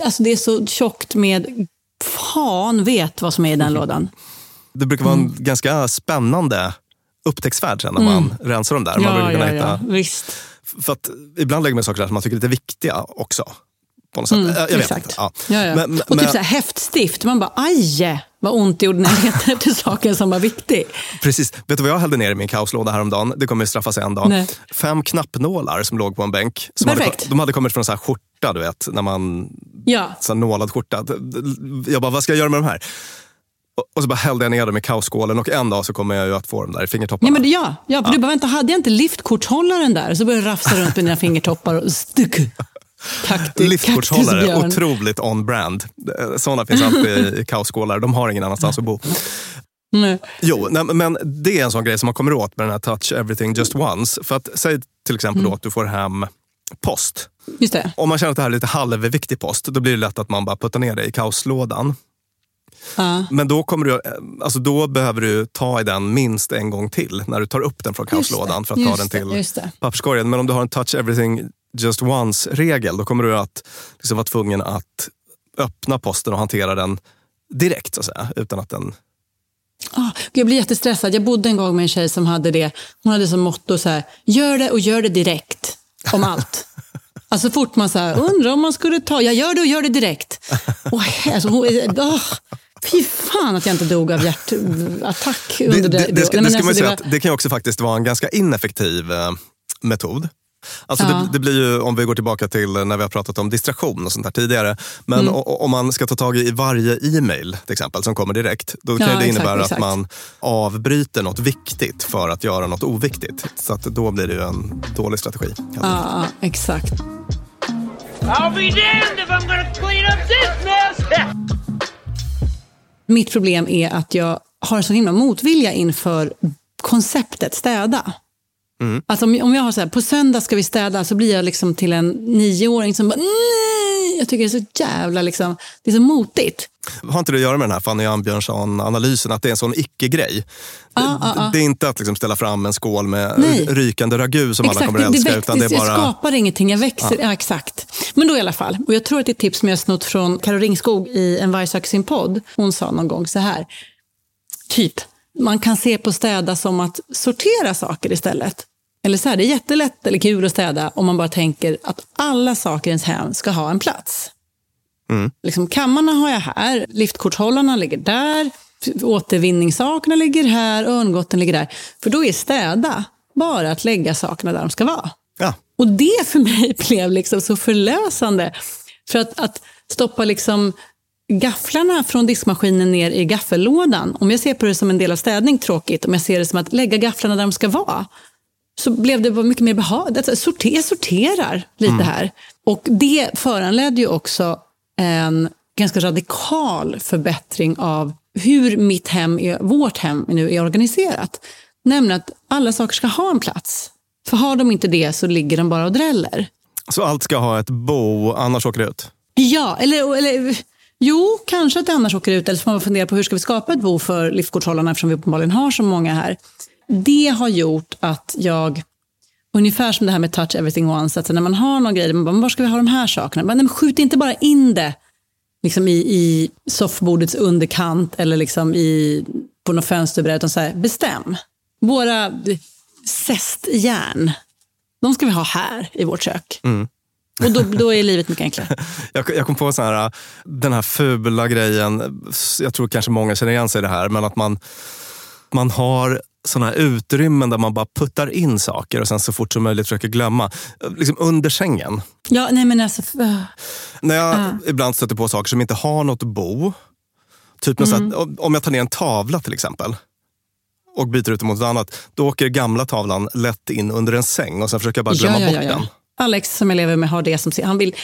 alltså det är så tjockt med, fan vet vad som är i den lådan. Det brukar vara en Mm. ganska spännande upptäcktsfärd sen när man rensar dem där. Man brukar Ja, ja, hitta, ja, visst. För att ibland lägger man saker där som man tycker är lite viktiga också. På något sätt. Mm, jag vet exakt. inte. Ja. Ja, ja. Men, men, och typ men- så här, häftstift, man bara, aj, vad ont det gjorde när jag letade efter saken som var viktig. Precis. Vet du vad jag hällde ner i min kaoslåda häromdagen? Det kommer straffa sig en dag. Nej. Fem knappnålar som låg på en bänk. Som hade, Perfekt. de hade kommit från så här skjorta, du vet. När man, Ja, så här nålad skjorta. Jag bara, vad ska jag göra med de här? Och- så bara hällde jag ner dem i kaosskålen och en dag så kommer jag ju att få dem där i fingertopparna. ja, men det, ja, ja, för du bara, vänta, hade jag inte liftkortshållaren där? Så började jag rafsa runt med dina fingertoppar och stuck. Kaktus, Liftkortshållare, kaktusbjörn. otroligt on-brand. Sådana finns alltid i kaosskålar. De har ingen annanstans att bo. Nej. Jo, nej, men det är en sån grej som man kommer åt med den här touch everything just once. För att säg till exempel då att du får hem post. Om man känner att det här är lite halvviktig post, då blir det lätt att man bara puttar ner det i kaoslådan. Ja. Men då, kommer du, alltså då behöver du ta i den minst en gång till när du tar upp den från kaoslådan för att ta den till papperskorgen. Men om du har en touch everything just once-regel, då kommer du att liksom vara tvungen att öppna posten och hantera den direkt, så att säga, utan att den Ah, jag blir jättestressad. Jag bodde en gång med en tjej som hade det. Hon hade som motto så här, gör det och gör det direkt. Om allt. Alltså så fort man så här, undrar om man skulle ta, jag gör det och gör det direkt. Och, alltså, hon, oh, fy fan att jag inte dog av hjärtattack under det, det. det, det, ska, Nej, det, ska man alltså, säga var- att det kan också faktiskt vara en ganska ineffektiv eh, metod. Alltså Ja. det, det blir ju, om vi går tillbaka till när vi har pratat om distraktion och sånt där tidigare. Men Mm. o- om man ska ta tag i varje e-mail till exempel som kommer direkt. Då kan Ja, det exakt, innebära exakt. att man avbryter något viktigt för att göra något oviktigt. Så att då blir det ju en dålig strategi. Ja, exakt. I'll be damned if I'm gonna clean up this mess! Mitt problem är att jag har en så himla motvilja inför konceptet städa. Mm. Alltså om, om jag har så här, på söndag ska vi städa, så blir jag liksom till en nioåring som bara nej! Jag tycker det är så jävla liksom, det är så motigt. Har inte det att göra med den här Fanny Ambjörnsson-analysen, att det är en sån icke-grej? Ja, det, ja, ja. det är inte att liksom ställa fram en skål med Nej. rykande ragu som alla kommer att det, älska, det, utan det jag bara... skapar ingenting, jag växer. Ja. Exakt. Men då i alla fall, och jag tror att det är ett tips som jag snott från Karo Ringskog i En varg söker sin podd. Hon sa någon gång så här, typ, man kan se på städa som att sortera saker istället. Eller så här, det är jättelätt eller kul att städa om man bara tänker att alla saker i ens hem ska ha en plats. Mm. Liksom, kammarna har jag här, liftkorthållarna ligger där, återvinningssakerna ligger här, örngotten ligger där. För då är städa bara att lägga sakerna där de ska vara. Ja. Och det för mig blev liksom så förlösande. För att, att stoppa liksom gafflarna från diskmaskinen ner i gaffellådan. Om jag ser på det som en del av städning, tråkigt. Om jag ser det som att lägga gafflarna där de ska vara. Så blev det mycket mer behagligt. Alltså, sorter, jag sorterar lite Mm. här. Och det föranledde ju också en ganska radikal förbättring av hur mitt hem, är, vårt hem nu är organiserat. Nämligen att alla saker ska ha en plats. För har de inte det så ligger de bara och dräller. Så allt ska ha ett bo, annars åker det ut? Ja, eller, eller jo, kanske att det annars åker ut. Eller så får man fundera på hur ska vi skapa ett bo för liftkorthållarna eftersom vi uppenbarligen har så många här. Det har gjort att jag, ungefär som det här med touch everything once, att när man har någon grej, man bara, var ska vi ha de här sakerna? Men, nej, men skjut inte bara in det liksom i, i soffbordets underkant eller liksom i, på något fönsterbräde, utan så här, bestäm. Våra zestjärn, de ska vi ha här i vårt kök. Mm. Och då, då är livet mycket enklare. Jag, jag kom på så här, den här fula grejen, jag tror kanske många känner igen sig i det här, men att man, man har här utrymmen där man bara puttar in saker och sen så fort som möjligt försöker glömma. Liksom under sängen. Ja, nej men alltså... äh. När jag Ja. ibland stöter på saker som inte har något bo. Typ Mm. här, om- jag tar ner en tavla till exempel och byter ut den mot något annat. Då åker gamla tavlan lätt in under en säng och sen försöker jag bara glömma bort den. Alex som jag lever med har det som han vill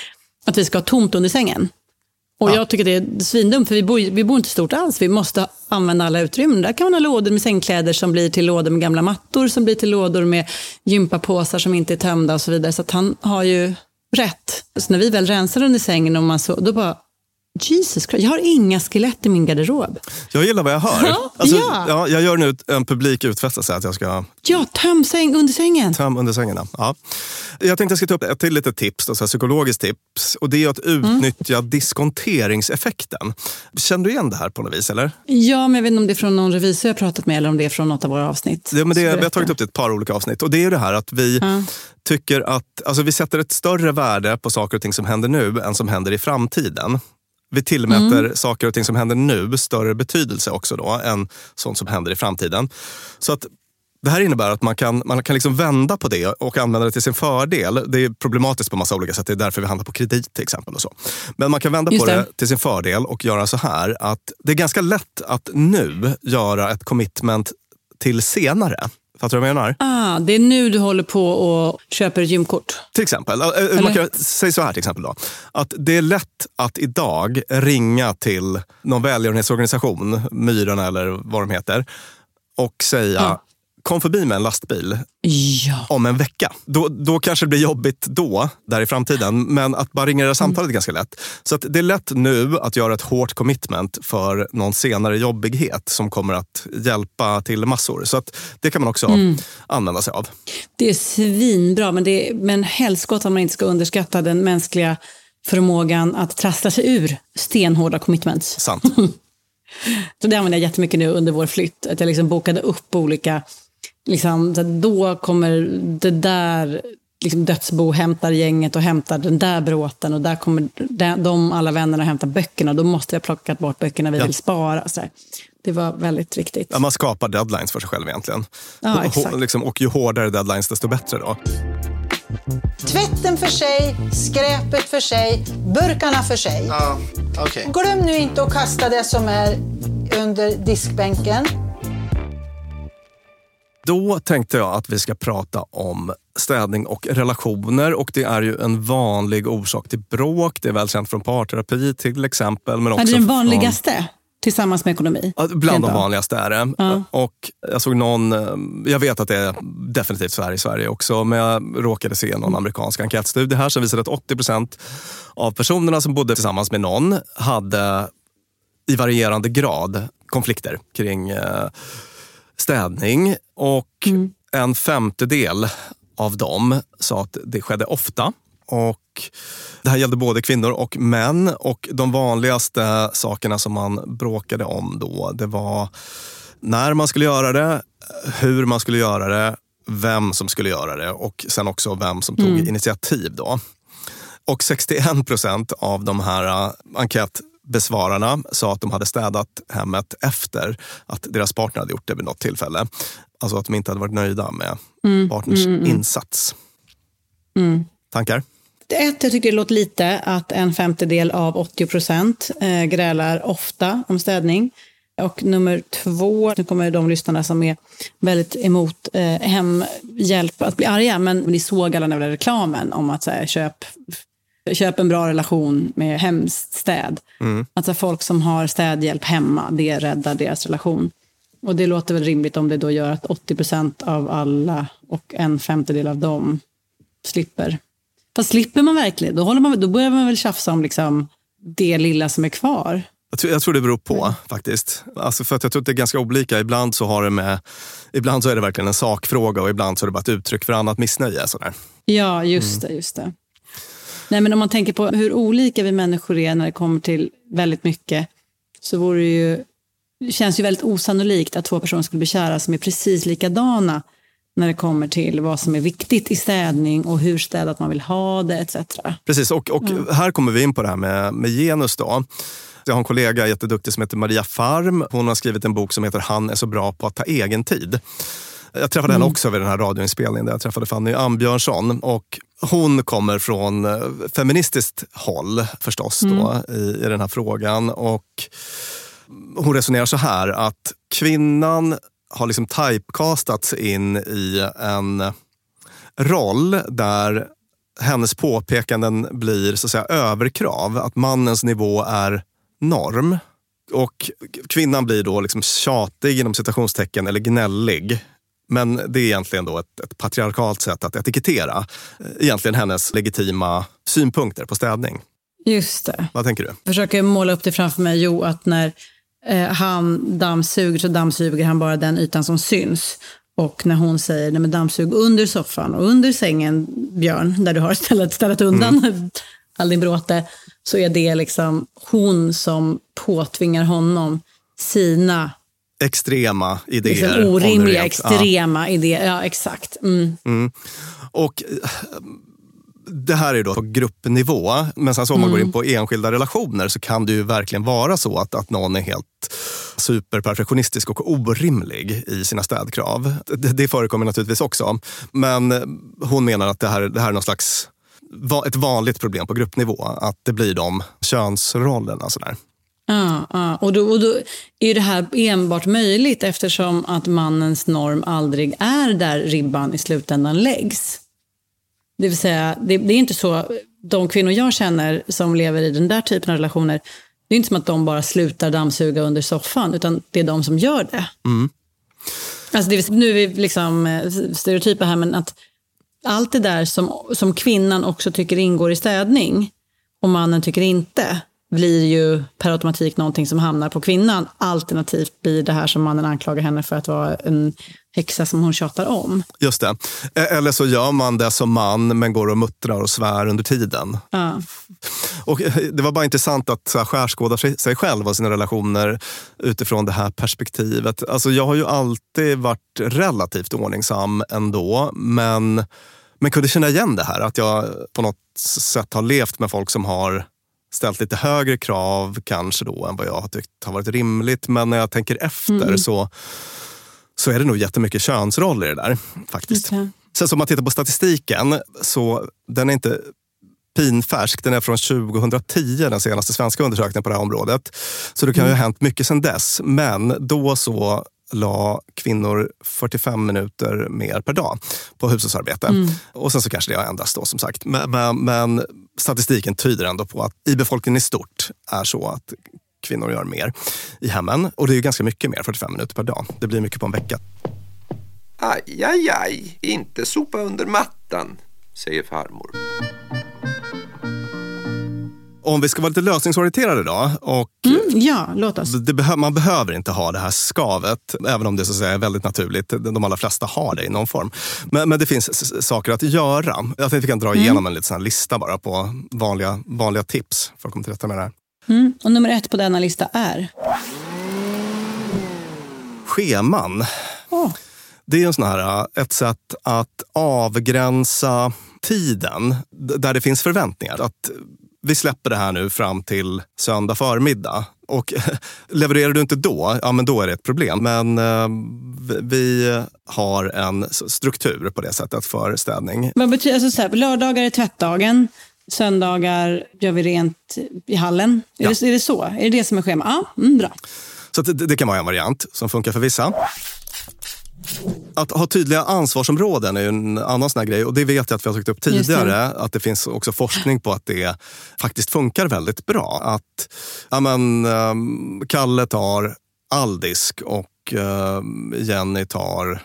att vi ska ha tomt under sängen. Och jag tycker det är svindumt för vi bor, vi bor inte stort alls. Vi måste använda alla utrymmen. Där kan man ha lådor med sängkläder som blir till lådor med gamla mattor, som blir till lådor med gympapåsar som inte är tömda och så vidare. Så han har ju rätt. Så när vi väl rensar under sängen och man så, då bara Jesus Christ, jag har inga skelett i min garderob. Jag gillar vad jag hör. Ja, Alltså, ja. ja, jag gör nu en publik utfästelse att jag ska Ja, töm säng under sängen. Töm under sängen. Ja. Jag tänkte jag ska ta upp ett till litet tips, då, så här psykologiskt tips. Och det är att utnyttja diskonteringseffekten. Känner du igen det här på något vis? eller? Ja, men jag vet inte om det är från någon revisor jag har pratat med eller om det är från något av våra avsnitt. Ja, men det, vi har tagit upp det i ett par olika avsnitt. Och det är det här att vi Ja. tycker att alltså vi sätter ett större värde på saker och ting som händer nu än som händer i framtiden. Vi tillmäter Mm. saker och ting som händer nu större betydelse också då än sånt som händer i framtiden. Så att det här innebär att man kan, man kan liksom vända på det och använda det till sin fördel. Det är problematiskt på massa olika sätt. Det är därför vi handlar på kredit till exempel. Och så. Men man kan vända Just på det. det. till sin fördel och göra så här att det är ganska lätt att nu göra ett commitment till senare. Fattar du vad jag menar? Ah, det är nu du håller på och köper ett gymkort. Till exempel. Eh, eh, Man kan, säg så här till exempel. Då, att det är lätt att idag ringa till någon välgörenhetsorganisation, Myrorna eller vad de heter, och säga Ja. Kom förbi med en lastbil ja. om en vecka. Då, då kanske det blir jobbigt då, där i framtiden. Men att bara ringa det här samtalet är ganska lätt. Så att det är lätt nu att göra ett hårt commitment för någon senare jobbighet som kommer att hjälpa till massor. Så att det kan man också Mm. använda sig av. Det är svinbra, men, det är, men helskott att man inte ska underskatta den mänskliga förmågan att trassla sig ur stenhårda commitments. Sant. Så det använde jag jättemycket nu under vår flytt. Att jag liksom bokade upp olika, liksom, då kommer det där liksom dödsbo hämtar gänget och hämtar den där bråten och där kommer de, de alla vännerna hämta böckerna. Då måste jag plocka bort böckerna vi Ja. vill spara. Så. Det var väldigt viktigt. Ja, man skapar deadlines för sig själv egentligen. Ja, och, exakt. och, liksom, och ju hårdare deadlines, desto bättre. då. Tvätten för sig, skräpet för sig, burkarna för sig. Ja, okej. Glöm nu inte att kasta det som är under diskbänken. Då tänkte jag att vi ska prata om städning och relationer. Och Det är ju en vanlig orsak till bråk. Det är välkänt från parterapi till exempel. Men också det är den från- vanligaste tillsammans med ekonomi. Ja, Bland de vanligaste är det. Ja. Och jag såg någon, eh, jag vet att det är definitivt så här i Sverige också, men jag råkade se någon amerikansk enkätstudie här som visade att 80 procent av personerna som bodde tillsammans med någon hade i varierande grad konflikter kring eh, städning. Och en femtedel av dem sa att det skedde ofta. Och det här gällde både kvinnor och män. Och de vanligaste sakerna som man bråkade om då, det var när man skulle göra det, hur man skulle göra det, vem som skulle göra det och sen också vem som tog Mm. initiativ. då. Och 61 procent av de här äh, enkätbesvararna sa att de hade städat hemmet efter att deras partner hade gjort det vid något tillfälle. Alltså att de inte hade varit nöjda med Mm, partners mm, mm. insats. Mm. Tankar? Ett, jag tycker det låter lite att en femtedel av 80 procent eh, grälar ofta om städning. Och nummer två, nu kommer de lyssnarna som är väldigt emot eh, hemhjälp att bli arga, men ni såg alla den där reklamen om att så här, köp, köp en bra relation med hemstäd. Mm. Alltså folk som har städhjälp hemma, det räddar deras relation. Och det låter väl rimligt om det då gör att 80 procent av alla och en femtedel av dem slipper. Fast slipper man verkligen, då, håller man, då börjar man väl tjafsa om liksom det lilla som är kvar. Jag tror, jag tror det beror på faktiskt. Alltså för att jag tror att det är ganska olika. Ibland så, har det med, ibland så är det verkligen en sakfråga och ibland så är det bara ett uttryck för annat missnöje. Sådär. Ja, just det. just det. Nej, men om man tänker på hur olika vi människor är när det kommer till väldigt mycket så vore det ju, det känns ju väldigt osannolikt att två personer skulle bli kära som är precis likadana när det kommer till vad som är viktigt i städning och hur städat man vill ha det etc. Precis, och, och Mm. här kommer vi in på det här med, med genus. Då. Jag har en kollega jätteduktig som heter Maria Farm. Hon har skrivit en bok som heter Han är så bra på att ta egen tid. Jag träffade henne Mm. också vid den här radioinspelningen där jag träffade Fanny Ambjörnsson. Och hon kommer från eh, feministiskt håll förstås då, i, i den här frågan. Och hon resonerar så här att kvinnan har liksom typecastats in i en roll där hennes påpekanden blir så att säga överkrav. Att mannens nivå är norm. Och kvinnan blir då liksom tjatig inom citationstecken eller gnällig. Men det är egentligen då ett, ett patriarkalt sätt att etikettera eh, egentligen hennes legitima synpunkter på städning. Just det. Vad tänker du? försöker måla upp det framför mig. Jo, att när eh, han dammsuger så dammsuger han bara den ytan som syns. Och när hon säger nej men dammsug under soffan och under sängen, Björn, där du har ställt, ställt undan all din bråte, så är det liksom hon som påtvingar honom sina Extrema idéer. liksom, om orimliga, rent- Ja. extrema idéer. Ja, exakt. Mm. Mm. Och eh, det här är då på gruppnivå. Men sen så om man Mm. går in på enskilda relationer så kan det ju verkligen vara så att, att någon är helt superperfektionistisk och orimlig i sina städkrav. Det, det förekommer naturligtvis också. Men hon menar att det här, det här är någon slags ett vanligt problem på gruppnivå. Att det blir de könsrollerna. Sådär. Ja, ja. Och, då, och då är det här enbart möjligt eftersom att mannens norm aldrig är där ribban i slutändan läggs. Det vill säga, det, det är inte så, de kvinnor jag känner som lever i den där typen av relationer, det är inte som att de bara slutar dammsuga under soffan, utan det är de som gör det. Mm. Alltså det, är- nu är vi liksom eh, stereotypa här, men att allt det där som, som kvinnan också tycker ingår i städning och mannen tycker inte, blir ju per automatik någonting som hamnar på kvinnan. Alternativt blir det här som mannen anklagar henne för att vara en häxa som hon tjatar om. Just det. Eh, Eller så gör man det som man, men går och muttrar och svär under tiden. Ja. Och eh, det var bara intressant att skärskåda sig- sig själv och sina relationer utifrån det här perspektivet. Alltså, jag har ju alltid varit relativt ordningsam ändå, men, men kunde känna igen det här. Att jag på något sätt har levt med folk som har ställt lite högre krav kanske då än vad jag har tyckt har varit rimligt. Men när jag tänker efter Mm. så, så är det nog jättemycket könsroller i det där. faktiskt. Okej. Sen så om man tittar på statistiken, så den är inte pinfärsk. Den är från 2010, den senaste svenska undersökningen på det här området. Så det kan ju ha hänt mycket sedan dess. Men då så la kvinnor 45 minuter mer per dag på hushållsarbete. Mm. Och sen så kanske det har ändrats då som sagt. Men, men, men statistiken tyder ändå på att i befolkningen i stort är så att kvinnor gör mer i hemmen. Och det är ju ganska mycket mer, 45 minuter per dag. Det blir mycket på en vecka. Aj, aj, aj, inte sopa under mattan, säger farmor. Om vi ska vara lite lösningsorienterade då och Mm, ja, låt oss. det man behöver inte ha det här skavet, även om det så att säga är väldigt naturligt. De allra flesta har det i någon form. Men, men det finns saker att göra. Jag tänkte vi kan dra Mm. igenom en liten lista bara på vanliga, vanliga tips för att komma till rätta med det här. Mm. Och nummer ett på denna lista är? Scheman. Det är en sån här, äh, ett sätt att avgränsa tiden där det finns förväntningar. Att vi släpper det här nu fram till söndag förmiddag. Och levererar du inte då, ja men då är det ett problem. Men eh, vi- har en struktur på det sättet för städning. Vad betyder, alltså så här, lördagar är tvättdagen, söndagar gör vi rent i hallen. Är, Ja. det, är det så? Är det det som är schema? Ja, mm, bra. Så det, det kan vara en variant som funkar för vissa. Att ha tydliga ansvarsområden är en annan sån här grej. Och det vet jag att vi har tagit upp tidigare. Att det finns också forskning på att det faktiskt funkar väldigt bra. Att ja, men, ehm, Kalle tar all disk och ehm, Jenny tar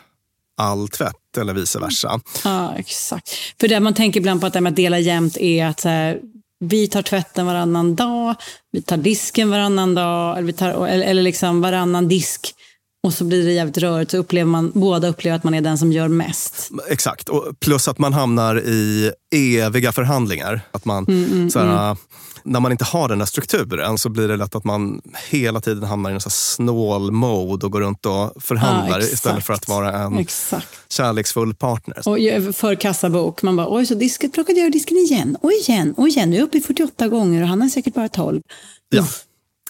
all tvätt eller vice versa. Ja, exakt. För det man tänker ibland på att det med att dela jämnt är att så här, vi tar tvätten varannan dag, vi tar disken varannan dag, eller, vi tar, eller, eller liksom varannan disk. Och så blir det jävligt rörigt, så upplever man, båda upplever att man är den som gör mest. Exakt. Och plus att man hamnar i eviga förhandlingar. Att man, Mm, mm, så här, mm. När man inte har den där strukturen så blir det lätt att man hela tiden hamnar i en snål-mode och går runt och förhandlar exakt. istället för att vara en Exakt. kärleksfull partner. Och för kassabok, man bara oj så disket plockade jag disken igen, och igen, och igen. Nu är jag uppe i 48 gånger och han har säkert bara 12. Ja.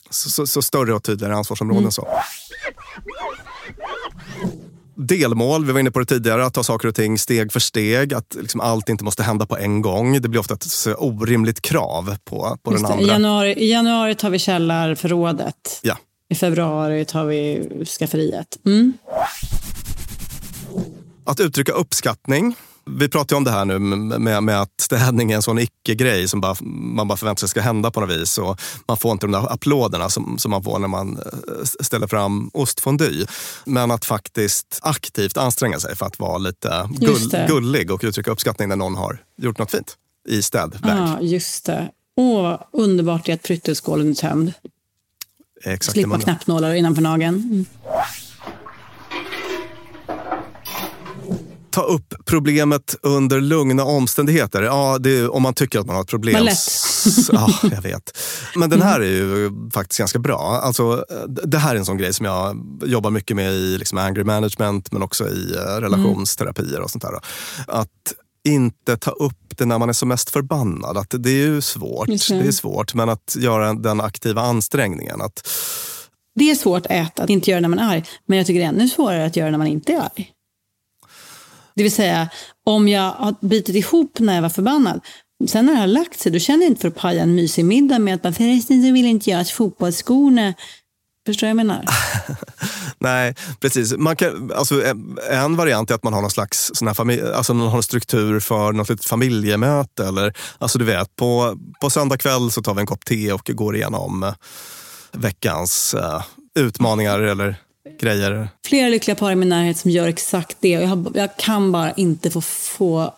Så, så, så större och tydligare ansvarsområden. Mm. Så. Delmål, vi var inne på det tidigare, att ta saker och ting steg för steg. Att liksom allt inte måste hända på en gång. Det blir ofta ett orimligt krav på, på den det. I, andra. januari, I januari tar vi källarförrådet. Ja. I februari tar vi skafferiet. Mm. Att uttrycka uppskattning. Vi pratar ju om det här nu med, med att städning är en sån icke-grej som bara, man bara förväntar sig ska hända på något vis. Och man får inte de där applåderna som, som man får när man eh, ställer fram ostfondy. Men att faktiskt aktivt anstränga sig för att vara lite gull, gullig och uttrycka uppskattning när någon har gjort något fint i städväg. Ja, just det. Åh, underbart är att pryttelskålen är tömd. Exakt Slippa knappnålar innanför nageln. Mm. Ta upp problemet under lugna omständigheter. Ja, är, om man tycker att man har ett problem. Vad lätt. Ja, jag vet. Men den här är ju faktiskt ganska bra. Alltså, det här är en sån grej som jag jobbar mycket med i liksom anger management men också i eh, relationsterapier och sånt där. Att inte ta upp det när man är som mest förbannad. Att det är ju svårt. Det är svårt. Men att göra den aktiva ansträngningen. Att, Det är svårt att äta, att inte göra när man är arg. Men jag tycker det är ännu svårare att göra när man inte är arg. Det vill säga, om jag har bitit ihop när jag var förbannad. Sen när det har lagt sig, då känner jag inte för att paja en mysig middag med att bara, förresten så vill inte jag att fotbollsskorna... Förstår du vad jag menar? Nej, precis. Man kan, alltså, en- variant är att man har någon slags sån här alltså man har en struktur för något litet familjemöte. Eller, alltså du vet, på, på söndag kväll så tar vi en kopp te och går igenom eh, veckans uh, utmaningar. Eller, grejer. Flera lyckliga par i min närhet som gör exakt det. Och jag, har, jag kan bara inte få få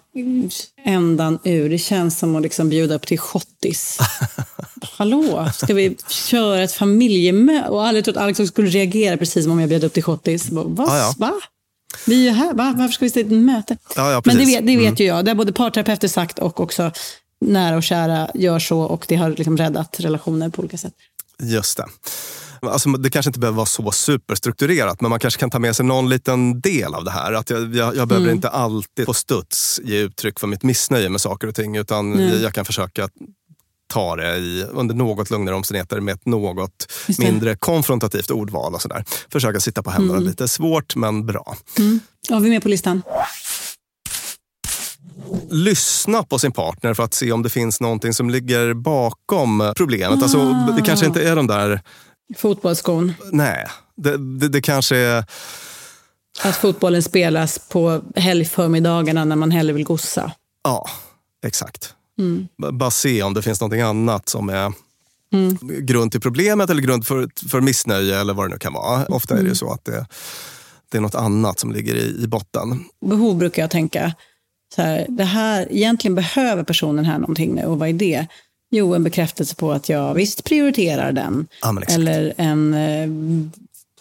ändan ur. Det känns som att liksom bjuda upp till schottis. Hallå, ska vi köra ett familjemöte? Och aldrig trott att Alex skulle reagera precis som om jag bjöd upp till schottis. Bara, Va? Ja. Va? Vi är ju här, va? varför ska vi sitta i ett möte? Ja, ja, Men det vet, det vet Mm. ju jag. Det har både parterapeuter sagt och också nära och kära gör så. Och det har liksom räddat relationer på olika sätt. Just det. Alltså, det kanske inte behöver vara så superstrukturerat, men man kanske kan ta med sig någon liten del av det här. Att jag, jag, jag behöver Mm. inte alltid på studs ge uttryck för mitt missnöje med saker och ting, utan Nej. jag, jag kan försöka ta det i, under något lugnare omständigheter med ett något mindre konfrontativt ordval och sådär. Försöka sitta på händerna Mm. lite. Svårt, men bra. Mm. Ja, vi är med på listan. lyssna på sin partner för att se om det finns någonting som ligger bakom problemet. Alltså, det kanske inte är de där... Fotbollsskon. Nej, det, det, det kanske är... Att fotbollen spelas på helgförmiddagarna när man hellre vill gossa. Ja, exakt. Mm. Bara se om det finns någonting annat som är Mm. grund till problemet eller grund för, för missnöje eller vad det nu kan vara. Ofta är det ju Mm. så att det, det är något annat som ligger i, i botten. Behov brukar jag tänka. Så här, det här, egentligen behöver personen här någonting nu och vad är det? Jo, en bekräftelse på att jag visst prioriterar den. Ja, exakt. eller en eh,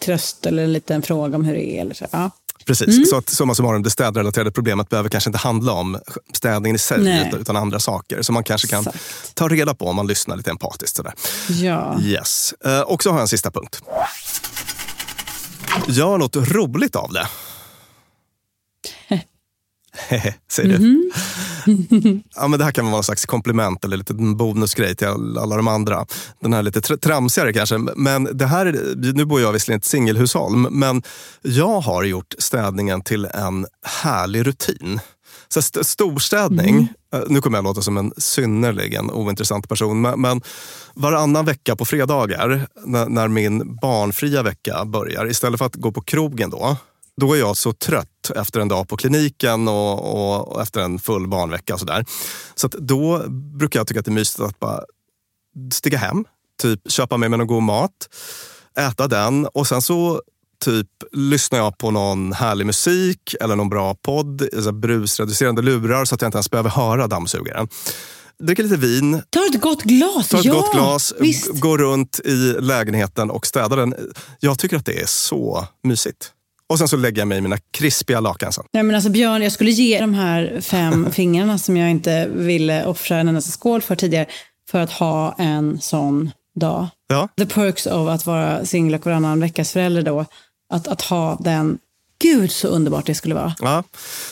tröst eller en liten fråga om hur det är. Eller så. Ja. Precis, Mm. så att summa summarum, det städrelaterade problemet behöver kanske inte handla om städningen i sig Nej. utan- andra saker. Så man kanske kan ta reda på om man lyssnar lite empatiskt. Sådär. Ja. Yes. Eh, och så har jag en sista punkt. Gör något roligt av det. Säger du. Mhm. Ja, men det här kan vara en slags komplement eller lite bonusgrej till all- alla de andra. Den här lite tr- tramsigare kanske. Men det här, är- nu bor jag visserligen i ett singelhushåll, men jag har gjort städningen till en härlig rutin. Så st- storstädning, eh, nu kommer jag låta som en synnerligen ointressant person, men, men varannan vecka på fredagar när, när min barnfria vecka börjar, istället för att gå på krogen då, då är jag så trött efter en dag på kliniken och, och, och efter en full barnvecka och sådär. Så att då brukar jag tycka att det är mysigt att bara stiga hem, typ köpa med mig någon god mat, äta den och sen så typ lyssnar jag på någon härlig musik eller någon bra podd, så här brusreducerande lurar så att jag inte ens behöver höra dammsugaren. Dricker lite vin, Ta ett gott glas. tar ett ja, gott glas, Visst. går runt i lägenheten och städar den. Jag tycker att det är så mysigt. Och sen så lägger jag mig i mina krispiga lakan sen. Nej, men alltså Björn, jag skulle ge de här fem fingrarna som jag inte ville offra en endaste skål för tidigare för att ha en sån dag. Ja. The perks av att vara singel och varannan veckas förälder då. Att, att ha den. Gud så underbart det skulle vara. Ja.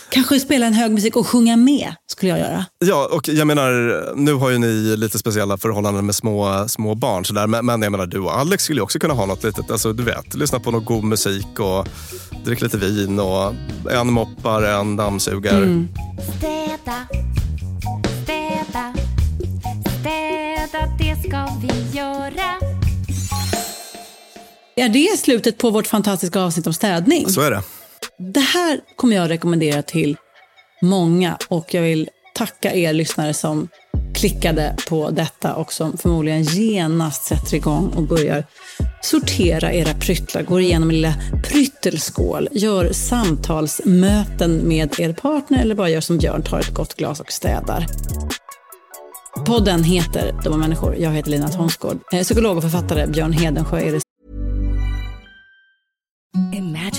Kanske spela en hög musik och sjunga med skulle jag göra. Ja, och jag menar, nu har ju ni lite speciella förhållanden med små, små barn. Så där, men, men jag menar, du och Alex skulle ju också kunna ha något litet, alltså du vet, lyssna på någon god musik och dricka lite vin och en moppar, en dammsugar. Mm. Städa, städa, städa, det ska vi göra. Är det slutet på vårt fantastiska avsnitt om städning? Så är det. Det här kommer jag rekommendera till många och jag vill tacka er lyssnare som klickade på detta och som förmodligen genast sätter igång och börjar sortera era pryttlar, går igenom en lilla pryttelskål, gör samtalsmöten med er partner eller bara gör som Björn, tar ett gott glas och städar. Podden heter Dumma människor. Jag heter Lina Thomsgård. Eh, psykolog och författare Björn Hedensjö är det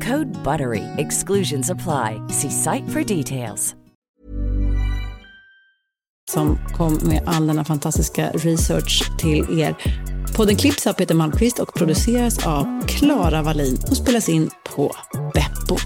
Code BUTTERY. Exclusions apply. See site for details. Som kom med all denna fantastiska research till er. Podden klipps av Peter Malmqvist och produceras av Klara Wallin och spelas in på Beppo.